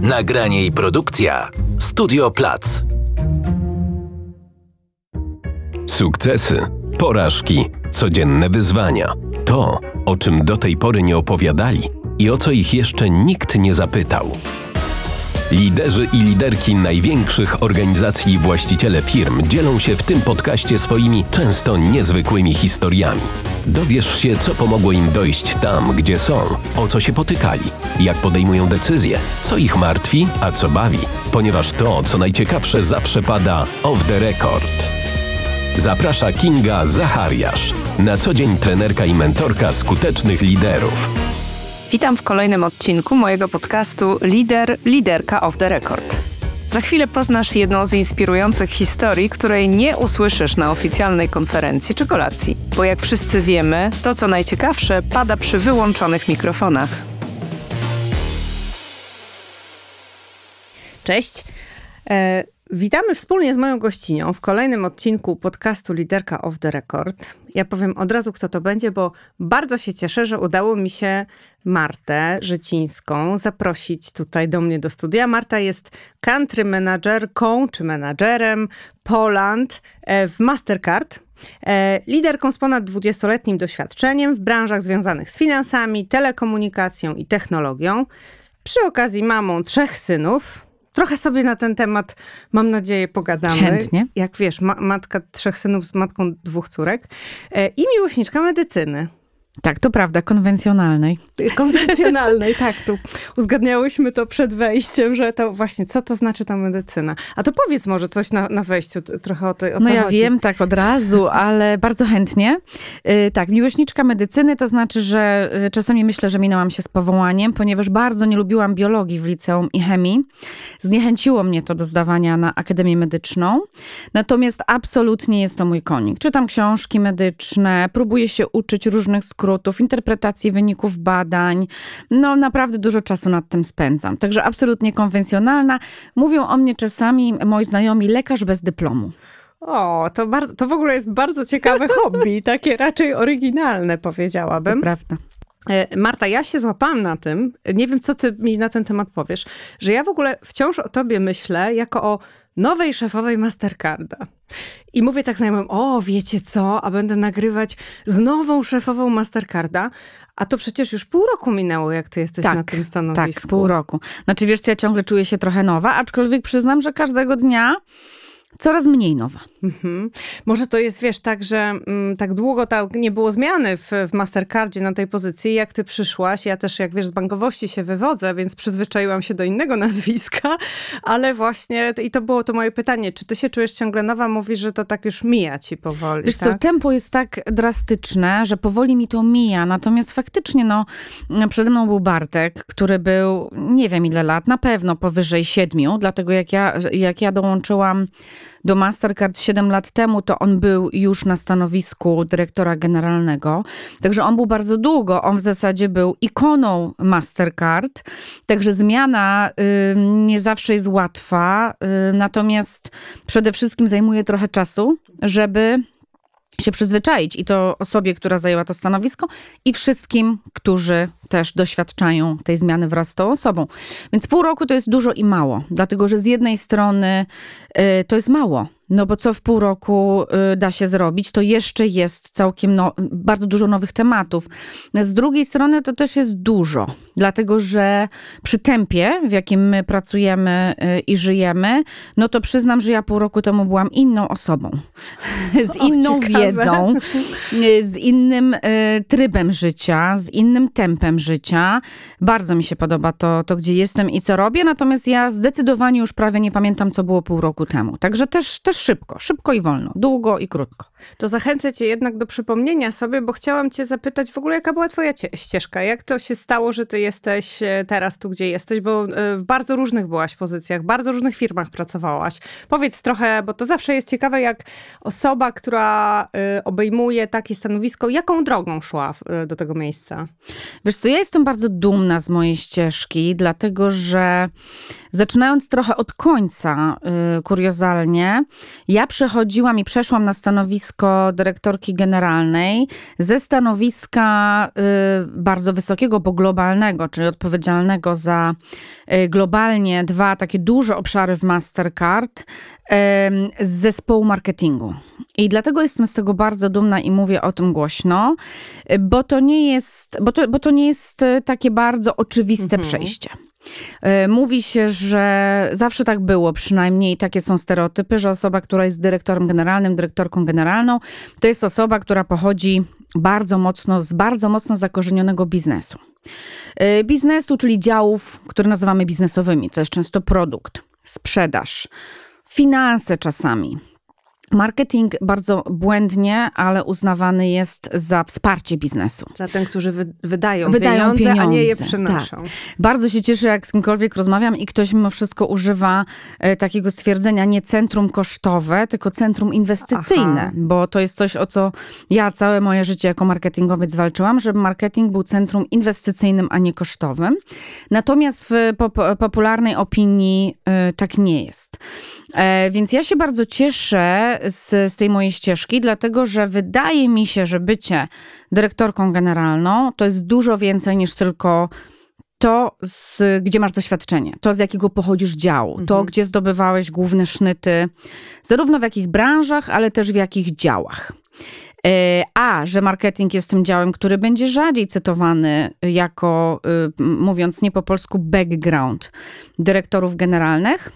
Nagranie i produkcja Studio Plac. Sukcesy, porażki, codzienne wyzwania. To, o czym do tej pory nie opowiadali i o co ich jeszcze nikt nie zapytał. Liderzy i liderki największych organizacji i właściciele firm dzielą się w tym podcaście swoimi często niezwykłymi historiami. Dowiesz się, co pomogło im dojść tam, gdzie są, o co się potykali, jak podejmują decyzje, co ich martwi, a co bawi, ponieważ to, co najciekawsze, zawsze pada off the record. Zaprasza Kinga Zachariasz, na co dzień trenerka i mentorka skutecznych liderów. Witam w kolejnym odcinku mojego podcastu Lider, Liderka of the Record. Za chwilę poznasz jedną z inspirujących historii, której nie usłyszysz na oficjalnej konferencji czy kolacji. Bo jak wszyscy wiemy, to co najciekawsze pada przy wyłączonych mikrofonach. Cześć. Witamy wspólnie z moją gościnią w kolejnym odcinku podcastu Liderka of the Record. Ja powiem od razu, kto to będzie, bo bardzo się cieszę, że udało mi się Martę Życińską zaprosić tutaj do mnie do studia. Marta jest country managerką czy menadżerem Poland e, w Mastercard. E, liderką z ponad 20-letnim doświadczeniem w branżach związanych z finansami, telekomunikacją i technologią. Przy okazji mamą trzech synów, Trochę sobie na ten temat, mam nadzieję, pogadamy. Chętnie. Jak wiesz, ma matka trzech synów z matką dwóch córek e, i miłośniczka medycyny. Tak, to prawda, konwencjonalnej. Konwencjonalnej, tak. Tu uzgadniałyśmy to przed wejściem, że to właśnie, co to znaczy ta medycyna. A to powiedz może coś na, na wejściu, trochę o tej, o No ja chodzi. wiem tak od razu, ale bardzo chętnie. Yy, tak, miłośniczka medycyny to znaczy, że yy, czasami myślę, że minęłam się z powołaniem, ponieważ bardzo nie lubiłam biologii w liceum i chemii. Zniechęciło mnie to do zdawania na Akademię Medyczną. Natomiast absolutnie jest to mój konik. Czytam książki medyczne, próbuję się uczyć różnych skrótów, interpretacji wyników badań. No naprawdę dużo czasu nad tym spędzam. Także absolutnie konwencjonalna. Mówią o mnie czasami moi znajomi lekarz bez dyplomu. O, to, bardzo, to w ogóle jest bardzo ciekawe hobby, takie raczej oryginalne powiedziałabym. To prawda. E, Marta, ja się złapałam na tym, nie wiem co ty mi na ten temat powiesz, że ja w ogóle wciąż o tobie myślę jako o nowej szefowej Mastercarda. I mówię tak znajomym, o wiecie co, a będę nagrywać z nową szefową Mastercarda, a to przecież już pół roku minęło, jak ty jesteś na tym stanowisku. Tak, pół roku. Znaczy wiesz co, ja ciągle czuję się trochę nowa, aczkolwiek przyznam, że każdego dnia coraz mniej nowa. Mhm. Może to jest, wiesz, tak, że mm, tak długo tak nie było zmiany w, w Mastercardzie na tej pozycji, jak ty przyszłaś. Ja też, jak wiesz, z bankowości się wywodzę, więc przyzwyczaiłam się do innego nazwiska, ale właśnie, i to było to moje pytanie, czy ty się czujesz ciągle nowa? Mówisz, że to tak już mija ci powoli, Wiesz tak? co, tempo jest tak drastyczne, że powoli mi to mija, natomiast faktycznie, no, przede mną był Bartek, który był, nie wiem ile lat, na pewno powyżej siedmiu, dlatego jak ja, jak ja dołączyłam do Mastercard 7 lat temu, to on był już na stanowisku dyrektora generalnego. Także on był bardzo długo. On w zasadzie był ikoną Mastercard. Także zmiana y, nie zawsze jest łatwa. Y, natomiast przede wszystkim zajmuje trochę czasu, żeby się przyzwyczaić i to osobie, która zajęła to stanowisko i wszystkim, którzy też doświadczają tej zmiany wraz z tą osobą. Więc pół roku to jest dużo i mało, dlatego że z jednej strony y, to jest mało, no bo co w pół roku y, da się zrobić, to jeszcze jest całkiem no, bardzo dużo nowych tematów. Z drugiej strony to też jest dużo, dlatego że przy tempie, w jakim my pracujemy y, i żyjemy, no to przyznam, że ja pół roku temu byłam inną osobą, z O, inną ciekawe. wiedzą, y, z innym trybem życia, z innym tempem życia. Bardzo mi się podoba to, to, gdzie jestem i co robię, natomiast ja zdecydowanie już prawie nie pamiętam, co było pół roku temu. Także też, też szybko, szybko i wolno, długo i krótko. To zachęcę cię jednak do przypomnienia sobie, bo chciałam cię zapytać w ogóle, jaka była twoja cie- ścieżka? Jak to się stało, że ty jesteś e, teraz tu, gdzie jesteś? Bo e, w bardzo różnych byłaś pozycjach, w bardzo różnych firmach pracowałaś. Powiedz trochę, bo to zawsze jest ciekawe, jak osoba, która e, obejmuje takie stanowisko, jaką drogą szła do tego miejsca? Wiesz co, ja jestem bardzo dumna z mojej ścieżki, dlatego że zaczynając trochę od końca, kuriozalnie, Ja przechodziłam i przeszłam na stanowisko dyrektorki generalnej ze stanowiska y, bardzo wysokiego, bo globalnego, czyli odpowiedzialnego za y, globalnie dwa takie duże obszary w Mastercard z zespołu marketingu. I dlatego jestem z tego bardzo dumna i mówię o tym głośno, bo to nie jest, bo to, bo to nie jest y, takie bardzo oczywiste mhm. przejście. Y, mówi się, że zawsze tak było, przynajmniej takie są stereotypy, że osoba, która jest dyrektorem generalnym, dyrektorką generalną, to jest osoba, która pochodzi bardzo mocno z bardzo mocno zakorzenionego biznesu. Y, biznesu, czyli działów, które nazywamy biznesowymi. To jest często produkt, sprzedaż, finanse czasami. Marketing bardzo błędnie, ale uznawany jest za wsparcie biznesu. Za ten, którzy wy, wydają, wydają pieniądze, pieniądze, a nie je przynoszą. Tak. Bardzo się cieszę, jak z kimkolwiek rozmawiam i ktoś mimo wszystko używa e, takiego stwierdzenia nie centrum kosztowe, tylko centrum inwestycyjne, Aha. bo to jest coś, o co ja całe moje życie jako marketingowiec walczyłam, żeby marketing był centrum inwestycyjnym, a nie kosztowym. Natomiast w pop popularnej opinii e, tak nie jest. E, więc ja się bardzo cieszę z, z tej mojej ścieżki, dlatego że wydaje mi się, że bycie dyrektorką generalną to jest dużo więcej niż tylko to, z, gdzie masz doświadczenie, to z jakiego pochodzisz działu, mhm. to gdzie zdobywałeś główne sznyty, zarówno w jakich branżach, ale też w jakich działach. E, a, że marketing jest tym działem, który będzie rzadziej cytowany jako, y, mówiąc nie po polsku, background dyrektorów generalnych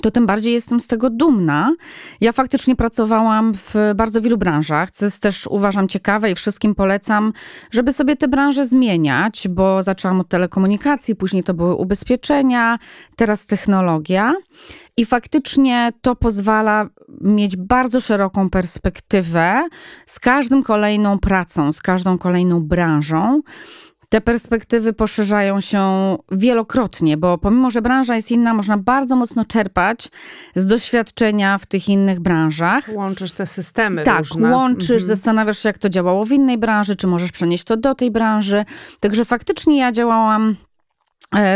to tym bardziej jestem z tego dumna. Ja faktycznie pracowałam w bardzo wielu branżach, co jest też uważam ciekawe i wszystkim polecam, żeby sobie te branże zmieniać, bo zaczęłam od telekomunikacji, później to były ubezpieczenia, teraz technologia. I faktycznie to pozwala mieć bardzo szeroką perspektywę z każdą kolejną pracą, z każdą kolejną branżą te perspektywy poszerzają się wielokrotnie, bo pomimo, że branża jest inna, można bardzo mocno czerpać z doświadczenia w tych innych branżach. Łączysz te systemy tak, różne. łączysz, mhm. zastanawiasz się, jak to działało w innej branży, czy możesz przenieść to do tej branży. Także faktycznie ja działałam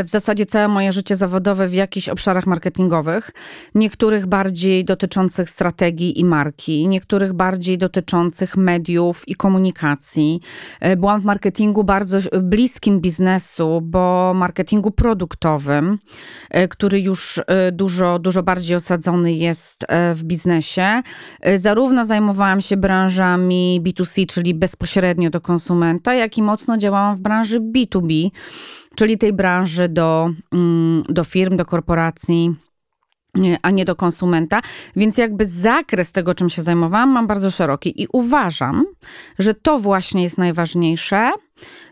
w zasadzie całe moje życie zawodowe w jakichś obszarach marketingowych, niektórych bardziej dotyczących strategii i marki, niektórych bardziej dotyczących mediów i komunikacji. E, byłam w marketingu bardzo bliskim biznesu, bo marketingu produktowym, e, który już dużo, dużo bardziej osadzony jest w biznesie. Zarówno zajmowałam się branżami B2C, czyli bezpośrednio do konsumenta, jak i mocno działałam w branży B2B czyli tej branży do, mm, do firm, do korporacji a nie do konsumenta. Więc jakby zakres tego, czym się zajmowałam, mam bardzo szeroki i uważam, że to właśnie jest najważniejsze.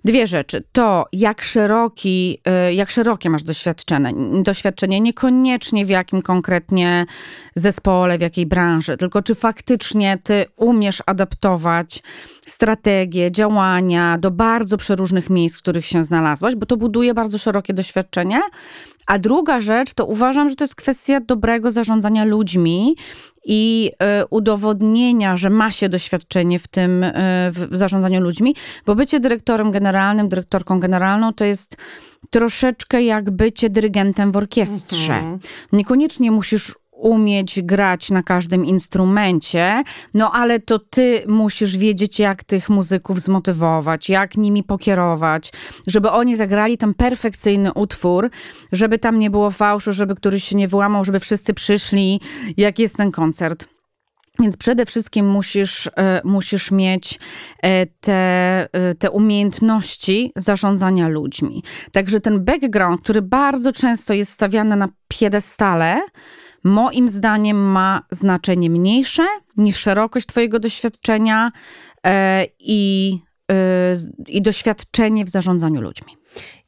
Dwie rzeczy. To, jak szeroki, y, jak szerokie masz doświadczenie. Doświadczenie niekoniecznie w jakim konkretnie zespole, w jakiej branży, tylko czy faktycznie ty umiesz adaptować strategie, działania do bardzo przeróżnych miejsc, w których się znalazłaś, bo to buduje bardzo szerokie doświadczenie. A druga rzecz to uważam, że to jest kwestia dobrego zarządzania ludźmi i y, udowodnienia, że ma się doświadczenie w tym, y, w zarządzaniu ludźmi, bo bycie dyrektorem generalnym, dyrektorką generalną to jest troszeczkę jak bycie dyrygentem w orkiestrze. Mhm. Niekoniecznie musisz umieć grać na każdym instrumencie, no ale to ty musisz wiedzieć, jak tych muzyków zmotywować, jak nimi pokierować, żeby oni zagrali ten perfekcyjny utwór, żeby tam nie było fałszu, żeby któryś się nie wyłamał, żeby wszyscy przyszli, jak jest ten koncert. Więc przede wszystkim musisz, e, musisz mieć e, te, e, te umiejętności zarządzania ludźmi. Także ten background, który bardzo często jest stawiany na piedestale, moim zdaniem ma znaczenie mniejsze niż szerokość Twojego doświadczenia e, i, e, i doświadczenie w zarządzaniu ludźmi.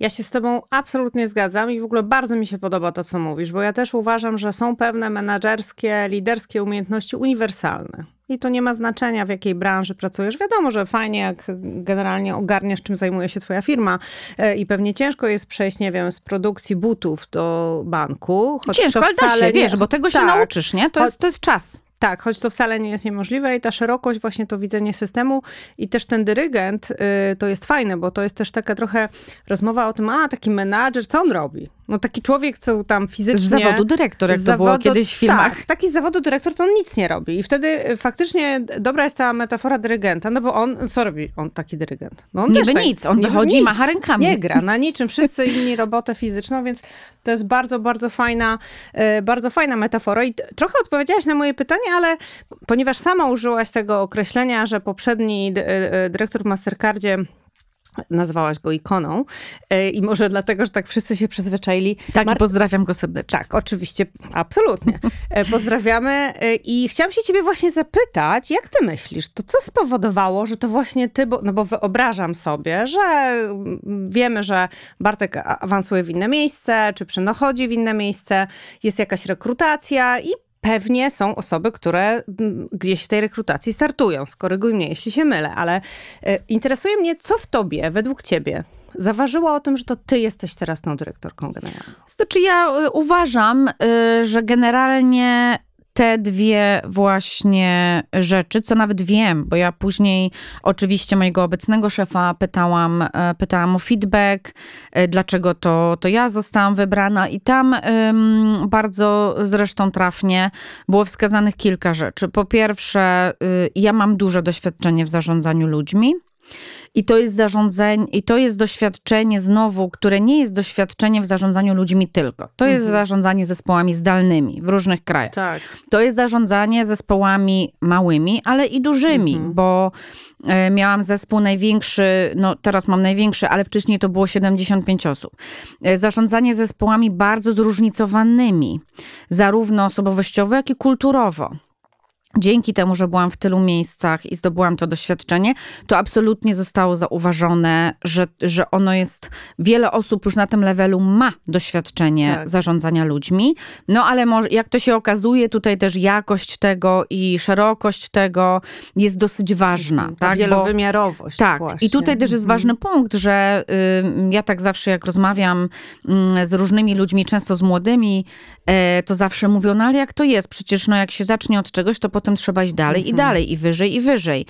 Ja się z Tobą absolutnie zgadzam i w ogóle bardzo mi się podoba to, co mówisz, bo ja też uważam, że są pewne menedżerskie, liderskie umiejętności uniwersalne. I to nie ma znaczenia, w jakiej branży pracujesz. Wiadomo, że fajnie, jak generalnie ogarniasz, czym zajmuje się Twoja firma, e, i pewnie ciężko jest przejść, nie wiem, z produkcji butów do banku. Choć ciężko, to wcale ale da się, nie... wiesz, bo tego się tak. nauczysz, nie? To, jest, to jest czas. Tak, choć to wcale nie jest niemożliwe i ta szerokość, właśnie to widzenie systemu i też ten dyrygent y, to jest fajne, bo to jest też taka trochę rozmowa o tym, a taki menadżer, co on robi? No taki człowiek, co tam fizycznie... Z zawodu dyrektor, jak to zawodu, było kiedyś w filmach. Tak, taki z zawodu dyrektor, to on nic nie robi. I wtedy y, faktycznie dobra jest ta metafora dyrygenta, no bo on, co robi on taki dyrygent? No on niby tak, nic, on wychodzi i macha rękami. Nie gra na niczym, wszyscy inni robotę fizyczną, więc to jest bardzo, bardzo fajna, y, bardzo fajna metafora. I trochę odpowiedziałaś na moje pytanie, ale ponieważ sama użyłaś tego określenia, że poprzedni y, dyrektor w Mastercardzie nazwałaś go ikoną e, i może dlatego, że tak wszyscy się przyzwyczaili. Tak, Mar- i pozdrawiam go serdecznie. Tak, oczywiście, absolutnie. E, pozdrawiamy e, i chciałam się ciebie właśnie zapytać, jak ty myślisz, to co spowodowało, że to właśnie ty, bo, no bo wyobrażam sobie, że mm, wiemy, że Bartek awansuje w inne miejsce, czy przenochodzi w inne miejsce, jest jakaś rekrutacja i pewnie są osoby, które mm, gdzieś w tej rekrutacji startują. Skoryguj mnie, jeśli się mylę, ale e, interesuje mnie, co w tobie, według ciebie, zaważyło o tym, że to ty jesteś teraz tą dyrektorką generalną? Znaczy ja e, uważam, e, że generalnie te dwie właśnie rzeczy, co nawet wiem, bo ja później oczywiście mojego obecnego szefa pytałam, e, pytałam o feedback, e, dlaczego to, to ja zostałam wybrana i tam um, bardzo zresztą trafnie było wskazanych kilka rzeczy. Po pierwsze, y, ja mam duże doświadczenie w zarządzaniu ludźmi. I to jest zarządzanie, i to jest doświadczenie znowu, które nie jest doświadczeniem w zarządzaniu ludźmi tylko. To jest mhm. zarządzanie zespołami zdalnymi w różnych krajach. Tak. To jest zarządzanie zespołami małymi, ale i dużymi, mhm. bo e, miałam zespół największy, no teraz mam największy, ale wcześniej to było 75 osób. E, zarządzanie zespołami bardzo zróżnicowanymi, zarówno osobowościowo, jak i kulturowo dzięki temu, że byłam w tylu miejscach i zdobyłam to doświadczenie, to absolutnie zostało zauważone, że, że ono jest, wiele osób już na tym levelu ma doświadczenie tak. zarządzania ludźmi, no ale może, jak to się okazuje, tutaj też jakość tego i szerokość tego jest dosyć ważna. Mhm. Ta tak? wielowymiarowość. Bo, tak. Właśnie. I tutaj też jest mhm. ważny punkt, że y, ja tak zawsze jak rozmawiam y, z różnymi ludźmi, często z młodymi, y, to zawsze mówią, no ale jak to jest? Przecież no jak się zacznie od czegoś, to potem trzeba iść dalej mhm. i dalej, i wyżej, i wyżej.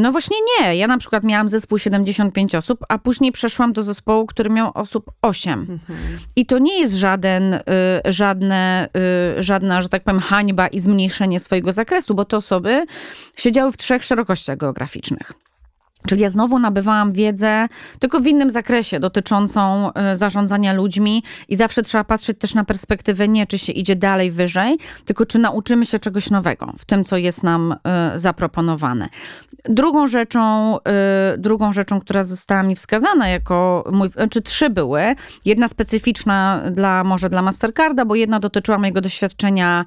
No właśnie nie. Ja na przykład miałam zespół 75 osób, a później przeszłam do zespołu, który miał osób 8. Mhm. I to nie jest żaden, y, żadne, y, żadna, że tak powiem, hańba i zmniejszenie swojego zakresu, bo te osoby siedziały w trzech szerokościach geograficznych. Czyli ja znowu nabywałam wiedzę, tylko w innym zakresie, dotyczącą y, zarządzania ludźmi, i zawsze trzeba patrzeć też na perspektywę nie, czy się idzie dalej, wyżej, tylko czy nauczymy się czegoś nowego w tym, co jest nam y, zaproponowane. Drugą rzeczą, y, drugą rzeczą, która została mi wskazana jako mój, czy znaczy trzy były. Jedna specyficzna dla, może dla Mastercarda, bo jedna dotyczyła mojego doświadczenia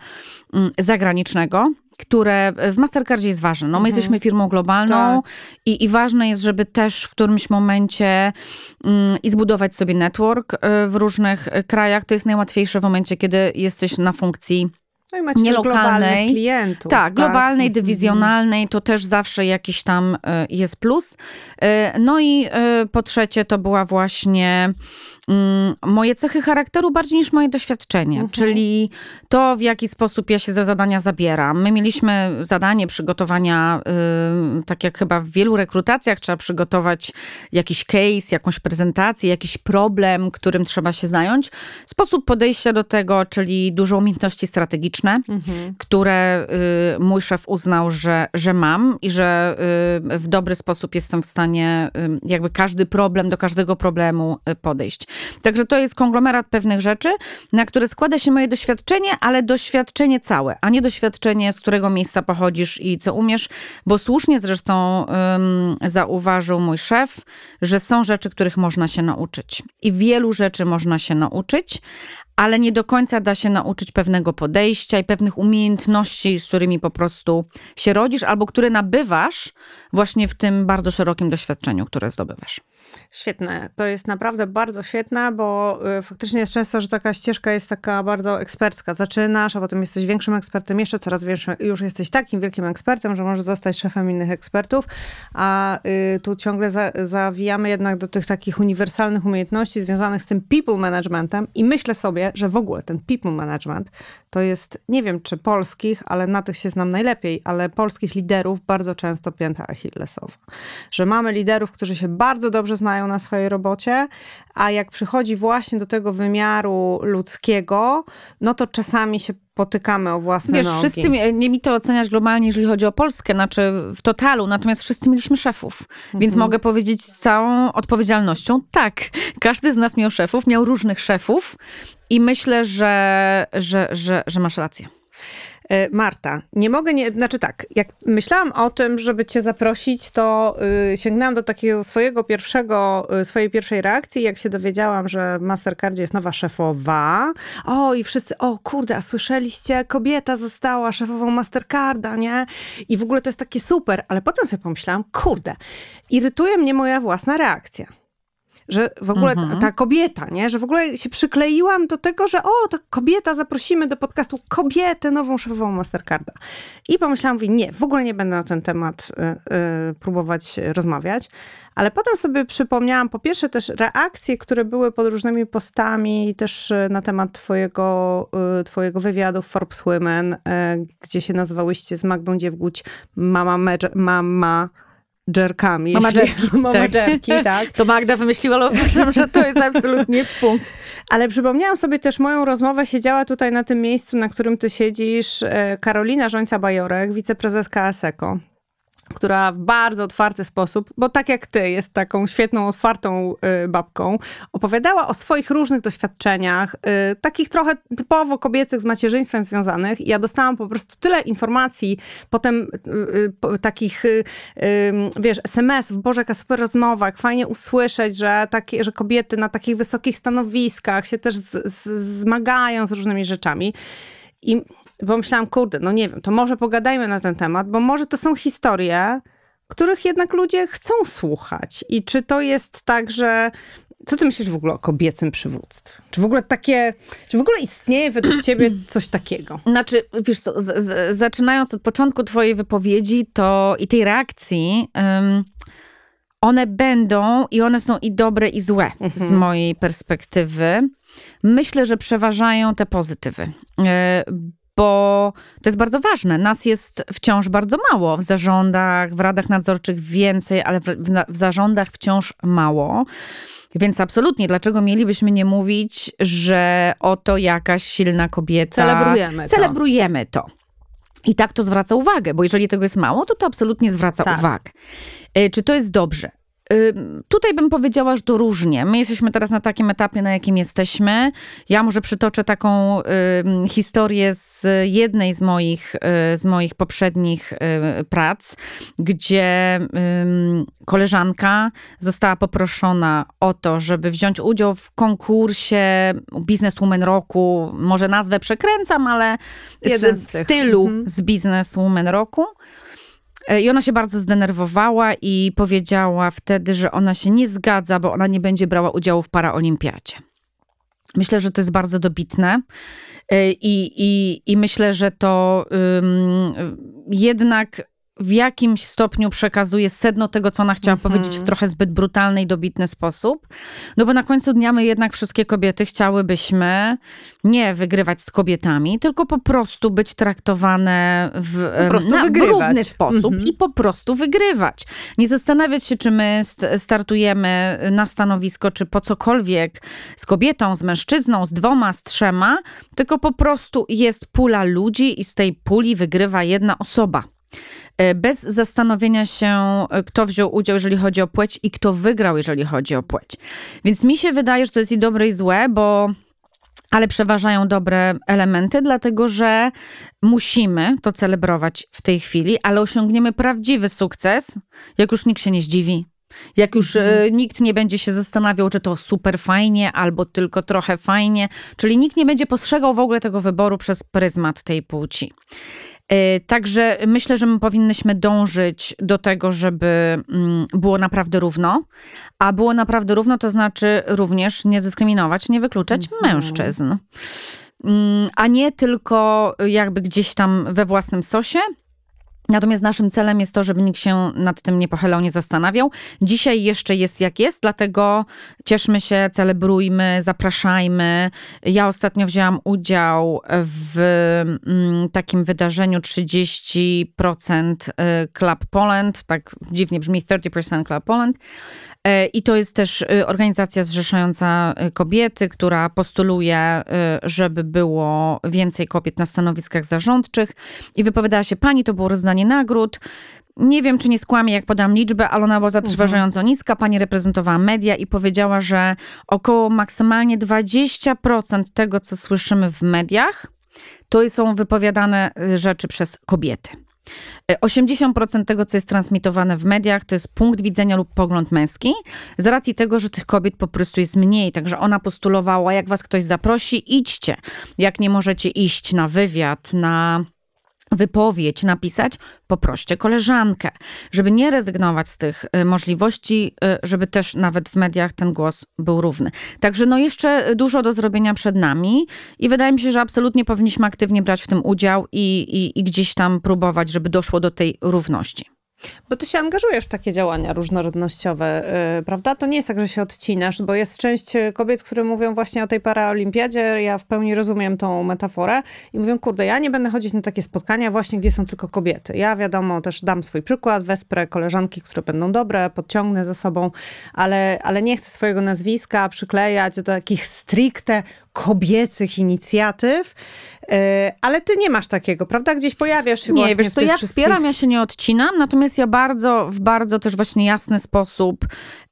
mm, zagranicznego które w Mastercardzie jest ważne. No, my mhm. jesteśmy firmą globalną tak. i, i ważne jest, żeby też w którymś momencie mm, i zbudować sobie network y, w różnych krajach. To jest najłatwiejsze w momencie, kiedy jesteś na funkcji no i macie nie lokalnej. klientów. Tak, tak, globalnej, mhm. dywizjonalnej, to też zawsze jakiś tam y, jest plus. Y, no i po trzecie to była właśnie Mm, moje cechy charakteru bardziej niż moje doświadczenie, mhm. czyli to, w jaki sposób ja się za zadania zabieram. My mieliśmy zadanie przygotowania, tak jak chyba w wielu rekrutacjach, trzeba przygotować jakiś case, jakąś prezentację, jakiś problem, którym trzeba się zająć. Sposób podejścia do tego, czyli dużo umiejętności mhm. które yy, mój szef uznał, że, że mam i że yy, w dobry sposób jestem w stanie jakby każdy problem, do każdego problemu y, podejść. Także to jest konglomerat pewnych rzeczy, na które składa się moje doświadczenie, ale doświadczenie całe, a nie doświadczenie, z którego miejsca pochodzisz i co umiesz, bo słusznie zresztą zauważył mój szef, że są rzeczy, których można się nauczyć. I wielu rzeczy można się nauczyć, ale nie do końca da się nauczyć pewnego podejścia i pewnych umiejętności, z którymi po prostu się rodzisz, albo które nabywasz właśnie w tym bardzo szerokim doświadczeniu, które zdobywasz. Świetne. To jest naprawdę bardzo świetne, bo y, faktycznie jest często, że taka ścieżka jest taka bardzo ekspercka. Zaczynasz, a potem jesteś większym ekspertem, jeszcze coraz większym. Już jesteś takim wielkim ekspertem, że możesz zostać szefem innych ekspertów, a y, tu ciągle za, zawijamy jednak do tych takich uniwersalnych umiejętności związanych z tym people managementem i myślę sobie, że w ogóle ten people management to jest, nie wiem czy polskich, ale na tych się znam najlepiej, ale polskich liderów bardzo często pięta achillesowa. Że mamy liderów, którzy się bardzo dobrze znają na swojej robocie, a jak przychodzi właśnie do tego wymiaru ludzkiego, no to czasami się potykamy o własne Wiesz, nogi. wszyscy, nie mi to oceniać globalnie, jeżeli chodzi o Polskę, znaczy w totalu, natomiast wszyscy mieliśmy szefów, więc Mhm. mogę powiedzieć z całą odpowiedzialnością, tak, każdy z nas miał szefów, miał różnych szefów i myślę, że, że, że, że masz rację. E, Marta, nie mogę nie, znaczy tak, jak myślałam o tym, żeby cię zaprosić, to y, sięgnęłam do takiego swojego pierwszego, y, swojej pierwszej reakcji, jak się dowiedziałam, że w Mastercardzie jest nowa szefowa. O, i wszyscy, o kurde, a słyszeliście, kobieta została szefową Mastercarda, nie? I w ogóle to jest takie super, ale potem sobie pomyślałam, kurde, irytuje mnie moja własna reakcja że w ogóle ta, Mhm. ta kobieta, nie? Że w ogóle się przykleiłam do tego, że o, ta kobieta, zaprosimy do podcastu kobietę, nową szefową Mastercarda. I pomyślałam, mówię, nie, w ogóle nie będę na ten temat y, y, próbować rozmawiać. Ale potem sobie przypomniałam, po pierwsze też reakcje, które były pod różnymi postami, też y, na temat twojego, y, twojego wywiadu w Forbes Women, gdzie się nazywałyście z Magdą Dziewguć mama, mama dżerkami. Mama jeśli- dżerki, Mama tak. dżerki, tak. To Magda wymyśliła, ale uważam, że to jest absolutnie punkt. Ale przypomniałam sobie też moją rozmowę, siedziała tutaj na tym miejscu, na którym ty siedzisz, e, Karolina Żońca-Bajorek, wiceprezeska ASECO, która w bardzo otwarty sposób, bo tak jak ty, jest taką świetną, otwartą y, babką, opowiadała o swoich różnych doświadczeniach, y, takich trochę typowo kobiecych z macierzyństwem związanych. Ja dostałam po prostu tyle informacji, potem y, takich, wiesz, SMS-ów, Boże, jaka super rozmowa, jak fajnie usłyszeć, że, takie, że kobiety na takich wysokich stanowiskach się też z, z, zmagają z różnymi rzeczami. I pomyślałam, kurde, no nie wiem, to może pogadajmy na ten temat, bo może to są historie, których jednak ludzie chcą słuchać. I czy to jest tak, że. Co ty myślisz w ogóle o kobiecym przywództwie? Czy w ogóle takie. Czy w ogóle istnieje według ciebie coś takiego? Znaczy, wiesz co, z, z, zaczynając od początku twojej wypowiedzi to i tej reakcji, ym, one będą i one są i dobre i złe z mojej perspektywy. Myślę, że przeważają te pozytywy. Yy, bo to jest bardzo ważne. Nas jest wciąż bardzo mało w zarządach, w radach nadzorczych więcej, ale w, w, zarządach wciąż mało. Więc absolutnie, dlaczego mielibyśmy nie mówić, że oto jakaś silna kobieta. Celebrujemy to. Celebrujemy to. I tak to zwraca uwagę, bo jeżeli tego jest mało, to to absolutnie zwraca Tak. uwagę. Y, Czy to jest dobrze? Tutaj bym powiedziała, że to różnie. My jesteśmy teraz na takim etapie, na jakim jesteśmy. Ja może przytoczę taką historię z jednej z moich, y, z moich poprzednich y, prac, gdzie koleżanka została poproszona o to, żeby wziąć udział w konkursie Businesswoman Roku. Może nazwę przekręcam, ale z, z w stylu Mhm. z Businesswoman Roku. E, I ona się bardzo zdenerwowała i powiedziała wtedy, że ona się nie zgadza, bo ona nie będzie brała udziału w paraolimpiadzie. Myślę, że to jest bardzo dobitne E, i, i, i myślę, że to ym, jednak w jakimś stopniu przekazuje sedno tego, co ona chciała Mhm. powiedzieć w trochę zbyt brutalny i dobitny sposób. No bo na końcu dnia my jednak wszystkie kobiety chciałybyśmy nie wygrywać z kobietami, tylko po prostu być traktowane w, na, w równy sposób Mhm. i po prostu wygrywać. Nie zastanawiać się, czy my st- startujemy na stanowisko, czy po cokolwiek z kobietą, z mężczyzną, z dwoma, z trzema, tylko po prostu jest pula ludzi i z tej puli wygrywa jedna osoba. E, Bez zastanowienia się, e, kto wziął udział, jeżeli chodzi o płeć i kto wygrał, jeżeli chodzi o płeć. Więc mi się wydaje, że to jest i dobre, i złe, bo ale przeważają dobre elementy, dlatego że musimy to celebrować w tej chwili, ale osiągniemy prawdziwy sukces, jak już nikt się nie zdziwi. Jak już e, nikt nie będzie się zastanawiał, czy to super fajnie, albo tylko trochę fajnie, czyli nikt nie będzie postrzegał w ogóle tego wyboru przez pryzmat tej płci. E, Także myślę, że my powinnyśmy dążyć do tego, żeby mm, było naprawdę równo. A było naprawdę równo, to znaczy również nie dyskryminować, nie wykluczać Mhm. mężczyzn. Mm, A nie tylko jakby gdzieś tam we własnym sosie. Natomiast naszym celem jest to, żeby nikt się nad tym nie pochylał, nie zastanawiał. Dzisiaj jeszcze jest jak jest, dlatego cieszmy się, celebrujmy, zapraszajmy. Ja ostatnio wzięłam udział w mm, takim wydarzeniu 30% y, Club Poland, tak dziwnie brzmi 30% Club Poland. E, I to jest też y, organizacja zrzeszająca y, kobiety, która postuluje, żeby było więcej kobiet na stanowiskach zarządczych. I wypowiadała się pani, to było rozdanie nagród. Nie wiem, czy nie skłamię, jak podam liczbę, ale ona była zatrważająco niska. Pani reprezentowała media i powiedziała, że około maksymalnie 20% tego, co słyszymy w mediach, to są wypowiadane rzeczy przez kobiety. 80% tego, co jest transmitowane w mediach, to jest punkt widzenia lub pogląd męski, z racji tego, że tych kobiet po prostu jest mniej. Także ona postulowała, jak was ktoś zaprosi, idźcie. Jak nie możecie iść na wywiad, na wypowiedź napisać, poproście koleżankę, żeby nie rezygnować z tych y, możliwości, y, żeby też nawet w mediach ten głos był równy. Także no jeszcze dużo do zrobienia przed nami i wydaje mi się, że absolutnie powinniśmy aktywnie brać w tym udział i, i, i gdzieś tam próbować, żeby doszło do tej równości. Bo ty się angażujesz w takie działania różnorodnościowe, yy, prawda? To nie jest tak, że się odcinasz, bo jest część kobiet, które mówią właśnie o tej paraolimpiadzie. Ja w pełni rozumiem tą metaforę i mówią, kurde, ja nie będę chodzić na takie spotkania właśnie, gdzie są tylko kobiety. Ja wiadomo, też dam swój przykład, wesprę koleżanki, które będą dobre, podciągnę ze sobą, ale, ale nie chcę swojego nazwiska przyklejać do takich stricte kobiecych inicjatyw, e, ale ty nie masz takiego, prawda? Gdzieś pojawiasz się nie, właśnie wiesz, to ja wszystkich... wspieram, ja się nie odcinam, natomiast ja bardzo, w bardzo też właśnie jasny sposób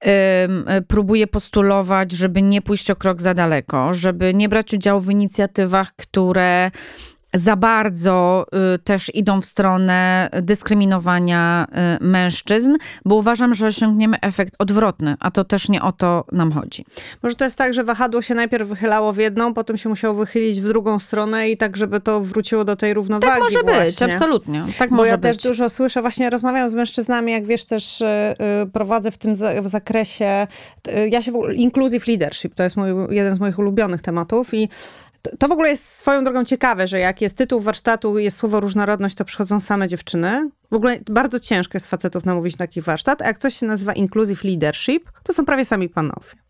um, próbuję postulować, żeby nie pójść o krok za daleko, żeby nie brać udziału w inicjatywach, które za bardzo y, też idą w stronę dyskryminowania y, mężczyzn, bo uważam, że osiągniemy efekt odwrotny, a to też nie o to nam chodzi. Może to jest tak, że wahadło się najpierw wychylało w jedną, potem się musiało wychylić w drugą stronę i tak, żeby to wróciło do tej równowagi. Tak może właśnie. być, absolutnie. Tak bo może ja być. też dużo słyszę, właśnie rozmawiam z mężczyznami, jak wiesz, też yy, prowadzę w tym w zakresie, ja się w inclusive leadership, to jest mój, jeden z moich ulubionych tematów i to w ogóle jest swoją drogą ciekawe, że jak jest tytuł warsztatu, jest słowo różnorodność, to przychodzą same dziewczyny. W ogóle bardzo ciężko jest facetów namówić na taki warsztat, a jak coś się nazywa inclusive leadership, to są prawie sami panowie.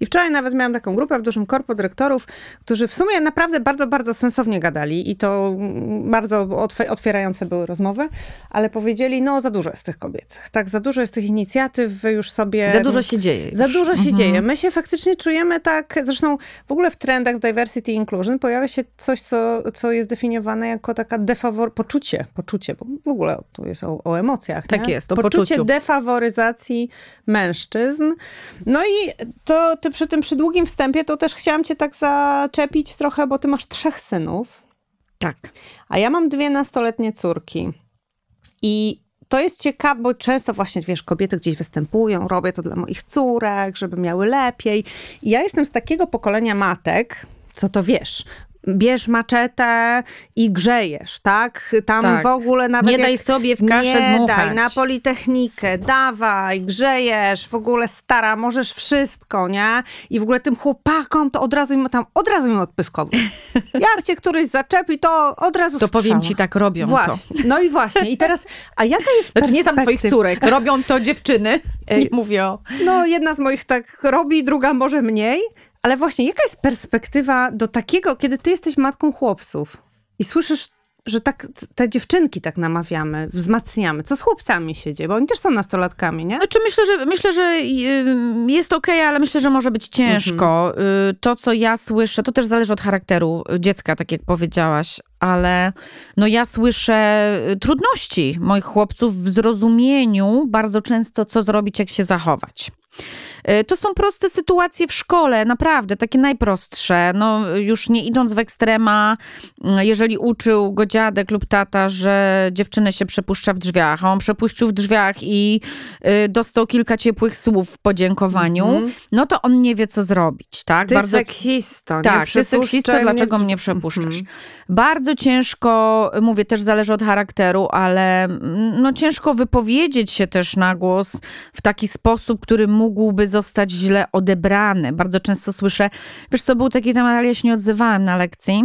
I wczoraj nawet miałam taką grupę w dużym korpo dyrektorów, którzy w sumie naprawdę bardzo, bardzo sensownie gadali i to bardzo otwierające były rozmowy, ale powiedzieli, no za dużo jest tych kobiecych, tak, za dużo jest tych inicjatyw, wy już sobie... Za dużo się dzieje. Już. Za dużo się mhm. dzieje. My się faktycznie czujemy tak, zresztą w ogóle w trendach w diversity inclusion pojawia się coś, co, co jest definiowane jako taka defawor... poczucie, poczucie, bo w ogóle tu jest o, o emocjach, Tak nie? jest, o poczucie poczuciu. defaworyzacji mężczyzn. No i to ty przy tym przydługim wstępie to też chciałam cię tak zaczepić trochę, bo ty masz trzech synów. Tak. A ja mam dwie nastoletnie córki. I to jest ciekawe, bo często właśnie, wiesz, kobiety gdzieś występują, robię to dla moich córek, żeby miały lepiej. I ja jestem z takiego pokolenia matek, co to wiesz, bierz maczetę i grzejesz, tak? Tam tak. w ogóle nawet... Nie daj sobie w kaszę Nie dmuchać. daj, na politechnikę, dawaj, grzejesz, w ogóle stara, możesz wszystko, nie? I w ogóle tym chłopakom to od razu im tam, od razu im odpyskowo. Jak cię któryś zaczepi, to od razu To strzała. powiem ci, tak robią Właśnie. to. No i właśnie. I teraz, a jaka jest Znaczy nie sam twoich córek, robią to dziewczyny. Nie mówię o... No, jedna z moich tak robi, druga może mniej. Ale właśnie, jaka jest perspektywa do takiego, kiedy ty jesteś matką chłopców i słyszysz, że tak te dziewczynki tak namawiamy, wzmacniamy. Co z chłopcami się dzieje? Bo oni też są nastolatkami, nie? Znaczy myślę, że myślę, że y, jest okej, ale myślę, że może być ciężko. Y, To, co ja słyszę, to też zależy od charakteru dziecka, tak jak powiedziałaś, ale no ja słyszę y, trudności moich chłopców w zrozumieniu bardzo często, co zrobić, jak się zachować. Y, To są proste sytuacje w szkole, naprawdę, takie najprostsze. No, już nie idąc w ekstrema, y, jeżeli uczył go dziadek lub tata, że dziewczynę się przepuszcza w drzwiach, a on przepuścił w drzwiach i y, dostał kilka ciepłych słów w podziękowaniu, Mhm. no to on nie wie, co zrobić, tak? Ty seksisto, nie? Tak, ty seksisto, mnie dlaczego mnie przepuszczasz? Mhm. Bardzo ciężko, mówię, też zależy od charakteru, ale mm, no ciężko wypowiedzieć się też na głos w taki sposób, który mógłby zostać źle odebrany. Bardzo często słyszę, wiesz co, był taki temat, ale ja się nie odzywałem na lekcji.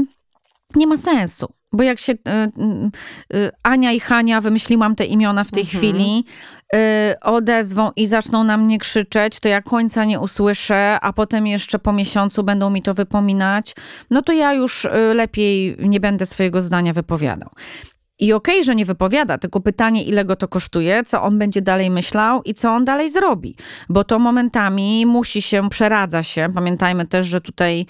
nie ma sensu. Bo jak się y, y, y, Ania i Hania, wymyśliłam te imiona w tej Mhm. chwili, y, odezwą i zaczną na mnie krzyczeć, to ja końca nie usłyszę, a potem jeszcze po miesiącu będą mi to wypominać, no to ja już y, lepiej nie będę swojego zdania wypowiadał. I okej, że nie wypowiada, tylko pytanie, ile go to kosztuje, co on będzie dalej myślał i co on dalej zrobi. Bo to momentami musi się, przeradza się. Pamiętajmy też, że tutaj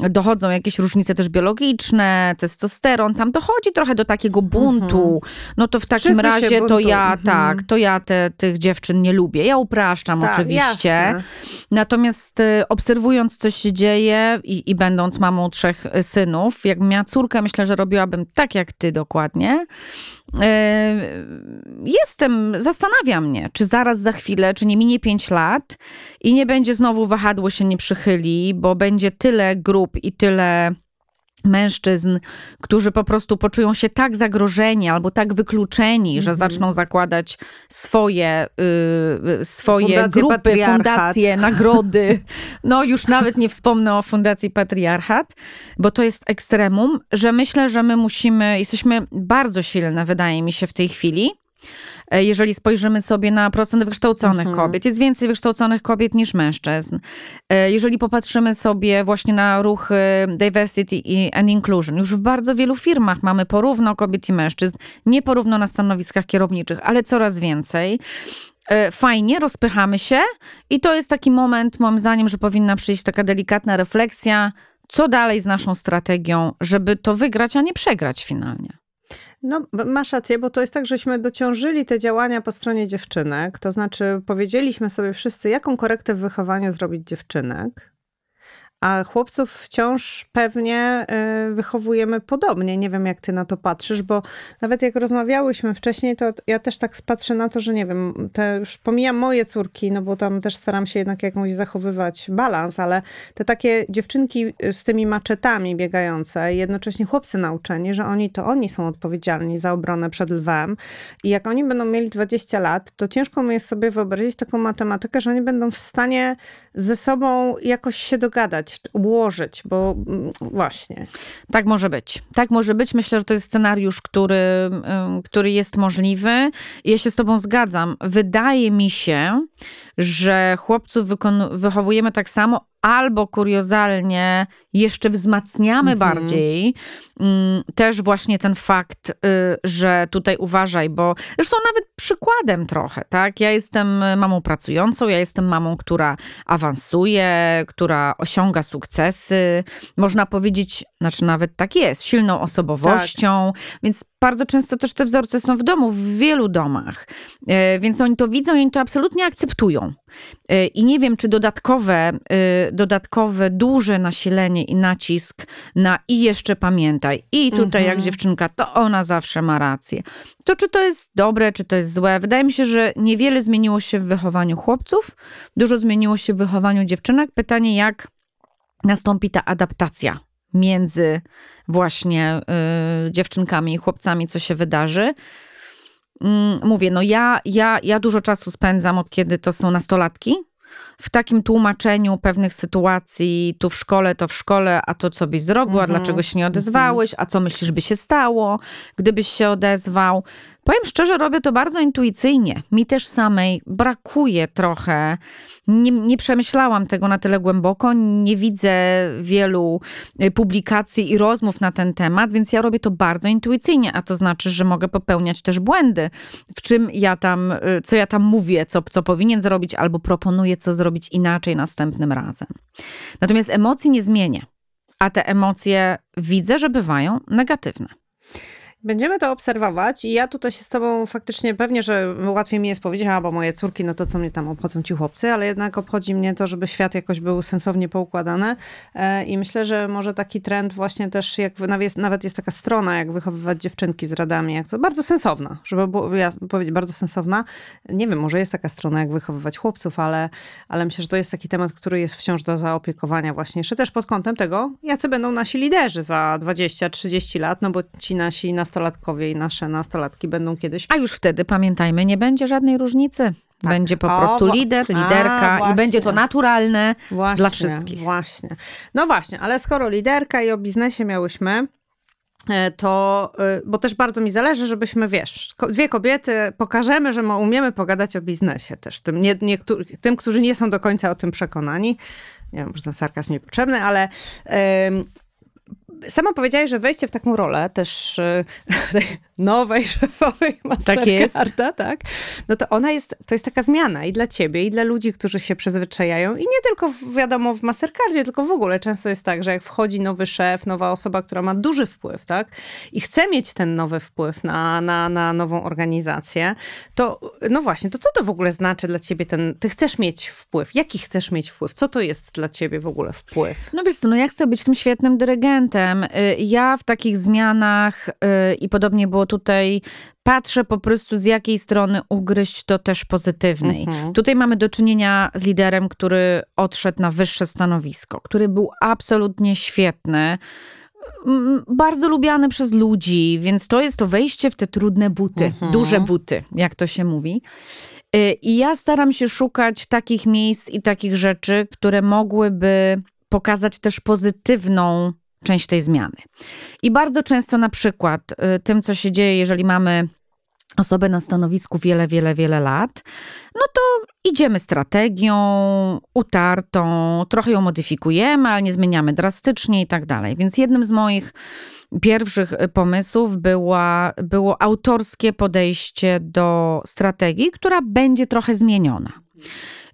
dochodzą jakieś różnice też biologiczne, testosteron, tam dochodzi trochę do takiego buntu. No to w takim Wszyscy razie to ja, Mhm. tak, to ja te, tych dziewczyn nie lubię. Ja upraszczam Tak, oczywiście. jasne. Natomiast y, obserwując, co się dzieje i, i będąc mamą trzech y, synów, jakbym miała córkę, myślę, że robiłabym tak jak ty dokładnie. Jestem, zastanawia mnie, czy zaraz za chwilę, czy nie minie pięć lat i nie będzie znowu wahadło się nie przychyli, bo będzie tyle grup i tyle mężczyzn, którzy po prostu poczują się tak zagrożeni albo tak wykluczeni, że Mhm. zaczną zakładać swoje, y, swoje Fundacje grupy, Patriarchat. fundacje, nagrody. No już nawet nie wspomnę o Fundacji Patriarchat, bo to jest ekstremum, że myślę, że my musimy, jesteśmy bardzo silne, wydaje mi się, w tej chwili. E, Jeżeli spojrzymy sobie na procent wykształconych Mhm. kobiet, jest więcej wykształconych kobiet niż mężczyzn. E, Jeżeli popatrzymy sobie właśnie na ruch e, diversity i- and inclusion, już w bardzo wielu firmach mamy porówno kobiet i mężczyzn, nie porówno na stanowiskach kierowniczych, ale coraz więcej. Fajnie, rozpychamy się i to jest taki moment, moim zdaniem, że powinna przyjść taka delikatna refleksja, co dalej z naszą strategią, żeby to wygrać, a nie przegrać finalnie. No, masz rację, bo to jest tak, żeśmy dociążyli te działania po stronie dziewczynek. To znaczy, powiedzieliśmy sobie wszyscy, jaką korektę w wychowaniu zrobić dziewczynek. A chłopców wciąż pewnie y, wychowujemy podobnie. Nie wiem, jak ty na to patrzysz, bo nawet jak rozmawiałyśmy wcześniej, to ja też tak patrzę na to, że nie wiem, te już pomijam moje córki, no bo tam też staram się jednak jakąś zachowywać balans, ale te takie dziewczynki z tymi maczetami biegające, jednocześnie chłopcy nauczeni, że oni to oni są odpowiedzialni za obronę przed lwem. I jak oni będą mieli 20 lat, to ciężko mi jest sobie wyobrazić taką matematykę, że oni będą w stanie ze sobą jakoś się dogadać, ułożyć, bo mm, właśnie. Tak może być. Tak może być. Myślę, że to jest scenariusz, który, który jest możliwy. Ja się z Tobą zgadzam. Wydaje mi się, że chłopców wychowujemy tak samo, albo kuriozalnie jeszcze wzmacniamy Mhm. bardziej ym, też właśnie ten fakt, y, że tutaj uważaj, bo zresztą nawet przykładem trochę, tak? Ja jestem mamą pracującą, ja jestem mamą, która awansuje, która osiąga sukcesy. Można powiedzieć, znaczy nawet tak jest, silną osobowością, więc bardzo często też te wzorce są w domu, w wielu domach. E, Więc oni to widzą i oni to absolutnie akceptują. E, I nie wiem, czy dodatkowe, e, dodatkowe duże nasilenie i nacisk na i jeszcze pamiętaj, i tutaj Mhm. jak dziewczynka, to ona zawsze ma rację. To czy to jest dobre, czy to jest złe? Wydaje mi się, że niewiele zmieniło się w wychowaniu chłopców, dużo zmieniło się w wychowaniu dziewczynek. Pytanie, jak nastąpi ta adaptacja między właśnie y, dziewczynkami i chłopcami, co się wydarzy. Mm, Mówię, no ja, ja, ja dużo czasu spędzam od kiedy to są nastolatki. W takim tłumaczeniu pewnych sytuacji, tu w szkole, to w szkole, a to co byś zrobił, a Mhm, dlaczego się nie odezwałeś, a co myślisz by się stało, gdybyś się odezwał. Powiem szczerze, robię to bardzo intuicyjnie. Mi też samej brakuje trochę. Nie, nie przemyślałam tego na tyle głęboko, nie widzę wielu y, publikacji i rozmów na ten temat, więc ja robię to bardzo intuicyjnie, a to znaczy, że mogę popełniać też błędy, w czym ja tam, y, co ja tam mówię, co, co powinien zrobić, albo proponuję, co zrobić inaczej następnym razem. Natomiast emocji nie zmienię, a te emocje widzę, że bywają negatywne. Będziemy to obserwować i ja tutaj się z tobą faktycznie pewnie, że łatwiej mi jest powiedzieć, a bo moje córki, no to co mnie tam obchodzą ci chłopcy, ale jednak obchodzi mnie to, żeby świat jakoś był sensownie poukładany E, i myślę, że może taki trend właśnie też, jak nawet jest, taka strona, jak wychowywać dziewczynki z radami, jak to bardzo sensowna, żeby było, ja powiedzieć, bardzo sensowna. Nie wiem, może jest taka strona, jak wychowywać chłopców, ale, ale myślę, że to jest taki temat, który jest wciąż do zaopiekowania właśnie, jeszcze też pod kątem tego, jacy będą nasi liderzy za 20-30 lat, no bo ci nasi nastolatkowie i nasze nastolatki będą kiedyś A już wtedy, pamiętajmy, nie będzie żadnej różnicy. Będzie po O, prostu lider, a, liderka i właśnie. będzie to naturalne. Właśnie, Dla wszystkich. Właśnie. No właśnie, ale skoro liderka i o biznesie miałyśmy, e, to, e, bo też bardzo mi zależy, żebyśmy, wiesz, dwie kobiety pokażemy, że my umiemy pogadać o biznesie też, tym, nie, tym którzy nie są do końca o tym przekonani. Nie wiem, może ten sarkazm niepotrzebny, ale sama powiedziałaś, że wejście w taką rolę też nowej szefowej Mastercarda, tak, tak, no to ona jest, to jest taka zmiana i dla ciebie, i dla ludzi, którzy się przyzwyczajają. I nie tylko, w, wiadomo, w Mastercardzie, tylko w ogóle. Często jest tak, że jak wchodzi nowy szef, nowa osoba, która ma duży wpływ, tak, i chce mieć ten nowy wpływ na, na, na nową organizację, to no właśnie, to co to w ogóle znaczy dla ciebie ten, ty chcesz mieć wpływ, jaki chcesz mieć wpływ, co to jest dla ciebie w ogóle wpływ? No wiesz co, no ja chcę być tym świetnym dyrygentem. Y, ja w takich zmianach y, i podobnie było tutaj patrzę po prostu z jakiej strony ugryźć to też pozytywnej. Mhm. Tutaj mamy do czynienia z liderem, który odszedł na wyższe stanowisko, który był absolutnie świetny bardzo lubiany przez ludzi, więc to jest to wejście w te trudne buty, mhm. duże buty, jak to się mówi. Y, I ja staram się szukać takich miejsc i takich rzeczy, które mogłyby pokazać też pozytywną część tej zmiany. I bardzo często na przykład y, tym, co się dzieje, jeżeli mamy osobę na stanowisku wiele, wiele, wiele lat, no to idziemy strategią utartą, trochę ją modyfikujemy, ale nie zmieniamy drastycznie i tak dalej. Więc jednym z moich pierwszych y, pomysłów była, było autorskie podejście do strategii, która będzie trochę zmieniona.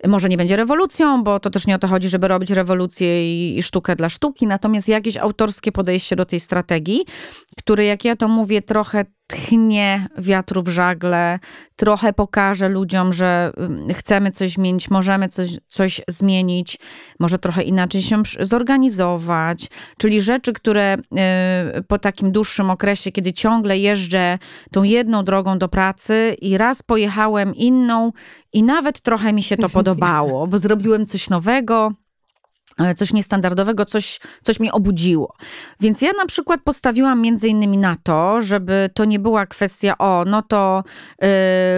Może nie będzie rewolucją, bo to też nie o to chodzi, żeby robić rewolucję i, i sztukę dla sztuki, natomiast jakieś autorskie podejście do tej strategii, które, jak ja to mówię, trochę tchnie wiatru w żagle, trochę pokaże ludziom, że mm, chcemy coś zmienić, możemy coś, coś zmienić, może trochę inaczej się zorganizować, czyli rzeczy, które y, po takim dłuższym okresie, kiedy ciągle jeżdżę tą jedną drogą do pracy i raz pojechałem inną i nawet trochę mi się to podobało, bo zrobiłem coś nowego, E, coś niestandardowego, coś, coś mnie obudziło. Więc ja na przykład postawiłam między innymi na to, żeby to nie była kwestia, o, no to yy,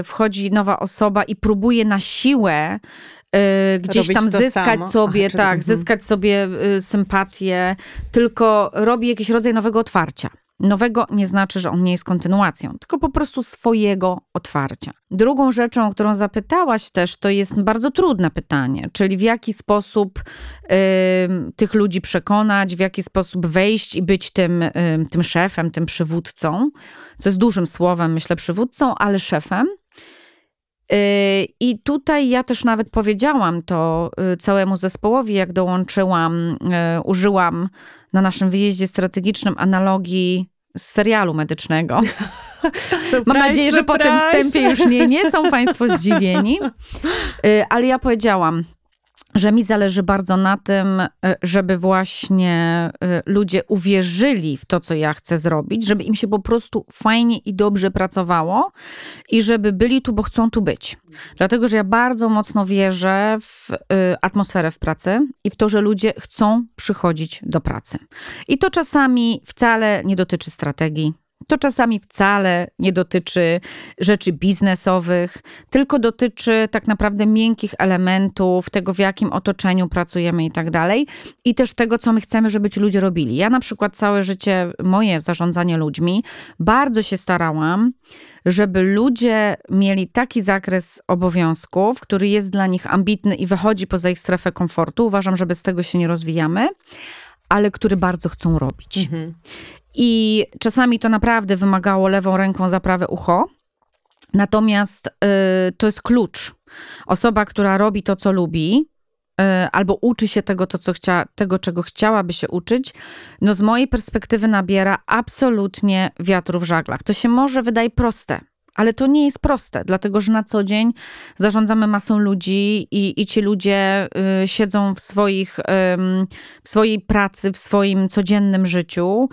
wchodzi nowa osoba i próbuje na siłę yy, gdzieś Robić tam zyskać samo. sobie, Aha, tak, zyskać sobie yy, sympatię, tylko robi jakiś rodzaj nowego otwarcia. Nowego nie znaczy, że on nie jest kontynuacją, tylko po prostu swojego otwarcia. Drugą rzeczą, o którą zapytałaś też, to jest bardzo trudne pytanie, czyli w jaki sposób y, tych ludzi przekonać, w jaki sposób wejść i być tym, y, tym szefem, tym przywódcą, co jest dużym słowem, myślę, przywódcą, ale szefem. Y, I tutaj ja też nawet powiedziałam to y, całemu zespołowi, jak dołączyłam, y, użyłam na naszym wyjeździe strategicznym analogii z serialu medycznego. Surprise, Mam nadzieję, że po tym wstępie już nie, nie są Państwo zdziwieni. Y, ale ja powiedziałam, że mi zależy bardzo na tym, y, żeby właśnie y, ludzie uwierzyli w to, co ja chcę zrobić, żeby im się po prostu fajnie i dobrze pracowało i żeby byli tu, bo chcą tu być. Dlatego, że ja bardzo mocno wierzę w atmosferę w pracy i w to, że ludzie chcą przychodzić do pracy. I to czasami wcale nie dotyczy strategii, to czasami wcale nie dotyczy rzeczy biznesowych, tylko dotyczy tak naprawdę miękkich elementów, tego w jakim otoczeniu pracujemy i tak dalej, i też tego, co my chcemy, żeby ci ludzie robili. Ja na przykład całe życie, moje zarządzanie ludźmi, bardzo się starałam, żeby ludzie mieli taki zakres obowiązków, który jest dla nich ambitny i wychodzi poza ich strefę komfortu. Uważam, że bez tego się nie rozwijamy ale który bardzo chcą robić. Mhm. I czasami to naprawdę wymagało lewą ręką za prawe ucho. Natomiast y, to jest klucz. Osoba, która robi to, co lubi, y, albo uczy się tego, to, co chcia, tego, czego chciałaby się uczyć, no z mojej perspektywy nabiera absolutnie wiatru w żaglach. To się może wydaje proste, ale to nie jest proste, dlatego że na co dzień zarządzamy masą ludzi i, i ci ludzie y, siedzą w, swoich, y, w swojej pracy, w swoim codziennym życiu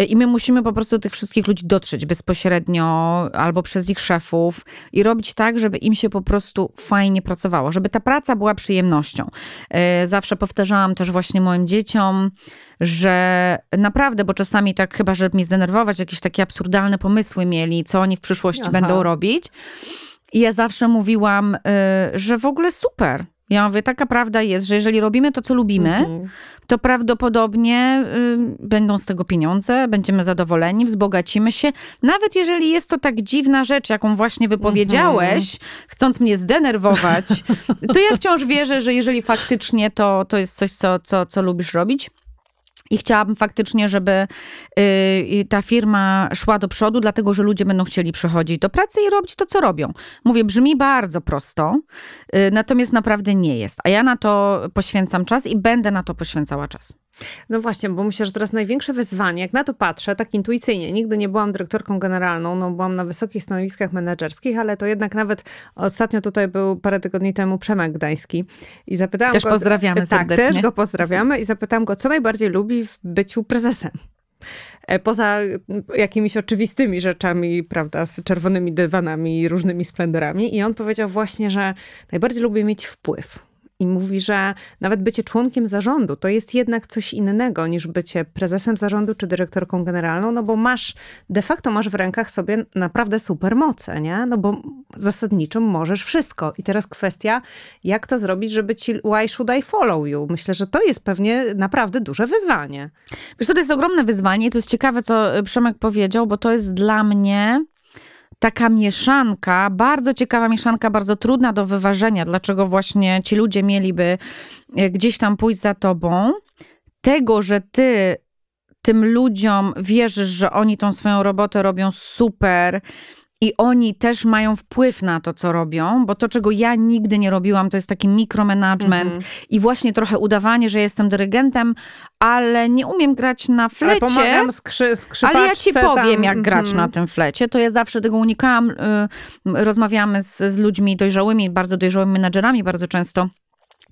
y, i my musimy po prostu do tych wszystkich ludzi dotrzeć bezpośrednio albo przez ich szefów i robić tak, żeby im się po prostu fajnie pracowało, żeby ta praca była przyjemnością. Y, zawsze powtarzałam też właśnie moim dzieciom, że naprawdę, bo czasami tak chyba, żeby mnie zdenerwować, jakieś takie absurdalne pomysły mieli, co oni w przyszłości Aha. będą robić. I ja zawsze mówiłam, y, że w ogóle super, Ja mówię, taka prawda jest, że jeżeli robimy to, co lubimy, mhm. to prawdopodobnie y, będą z tego pieniądze, będziemy zadowoleni, wzbogacimy się. Nawet jeżeli jest to tak dziwna rzecz, jaką właśnie wypowiedziałeś, mhm. chcąc mnie zdenerwować, to ja wciąż wierzę, że jeżeli faktycznie to, to jest coś, co, co, co lubisz robić, i chciałabym faktycznie, żeby y, ta firma szła do przodu, dlatego że ludzie będą chcieli przychodzić do pracy i robić to, co robią. Mówię, brzmi bardzo prosto, y, natomiast naprawdę nie jest. A ja na to poświęcam czas i będę na to poświęcała czas. No właśnie, bo myślę, że teraz największe wyzwanie, jak na to patrzę, tak intuicyjnie, nigdy nie byłam dyrektorką generalną, no byłam na wysokich stanowiskach menedżerskich, ale to jednak nawet ostatnio tutaj był parę tygodni temu Przemek Gdański i zapytałam też go... pozdrawiamy tak, serdecznie. też go pozdrawiamy i zapytałam go, co najbardziej lubi w byciu prezesem. E, poza jakimiś oczywistymi rzeczami, prawda, z czerwonymi dywanami i różnymi splendorami. I on powiedział właśnie, że najbardziej lubi mieć wpływ i mówi, że nawet bycie członkiem zarządu to jest jednak coś innego niż bycie prezesem zarządu czy dyrektorką generalną, no bo masz, de facto masz w rękach sobie naprawdę super moce, nie? No bo zasadniczo możesz wszystko. I teraz kwestia, jak to zrobić, żeby ci why should I follow you? Myślę, że to jest pewnie naprawdę duże wyzwanie. Wiesz to jest ogromne wyzwanie. To jest ciekawe, co Przemek powiedział, bo to jest dla mnie taka mieszanka, bardzo ciekawa mieszanka, bardzo trudna do wyważenia, dlaczego właśnie ci ludzie mieliby e, gdzieś tam pójść za tobą, tego, że ty tym ludziom wierzysz, że oni tą swoją robotę robią super, i oni też mają wpływ na to, co robią, bo to, czego ja nigdy nie robiłam, to jest taki mikromanagement mm -hmm. i właśnie trochę udawanie, że jestem dyrygentem, ale nie umiem grać na flecie. Ale pomagam skrzy, Ale ja ci powiem, tam. jak grać mm -hmm. na tym flecie. To ja zawsze tego unikałam. Y, rozmawiamy z, z ludźmi dojrzałymi, bardzo dojrzałymi menadżerami bardzo często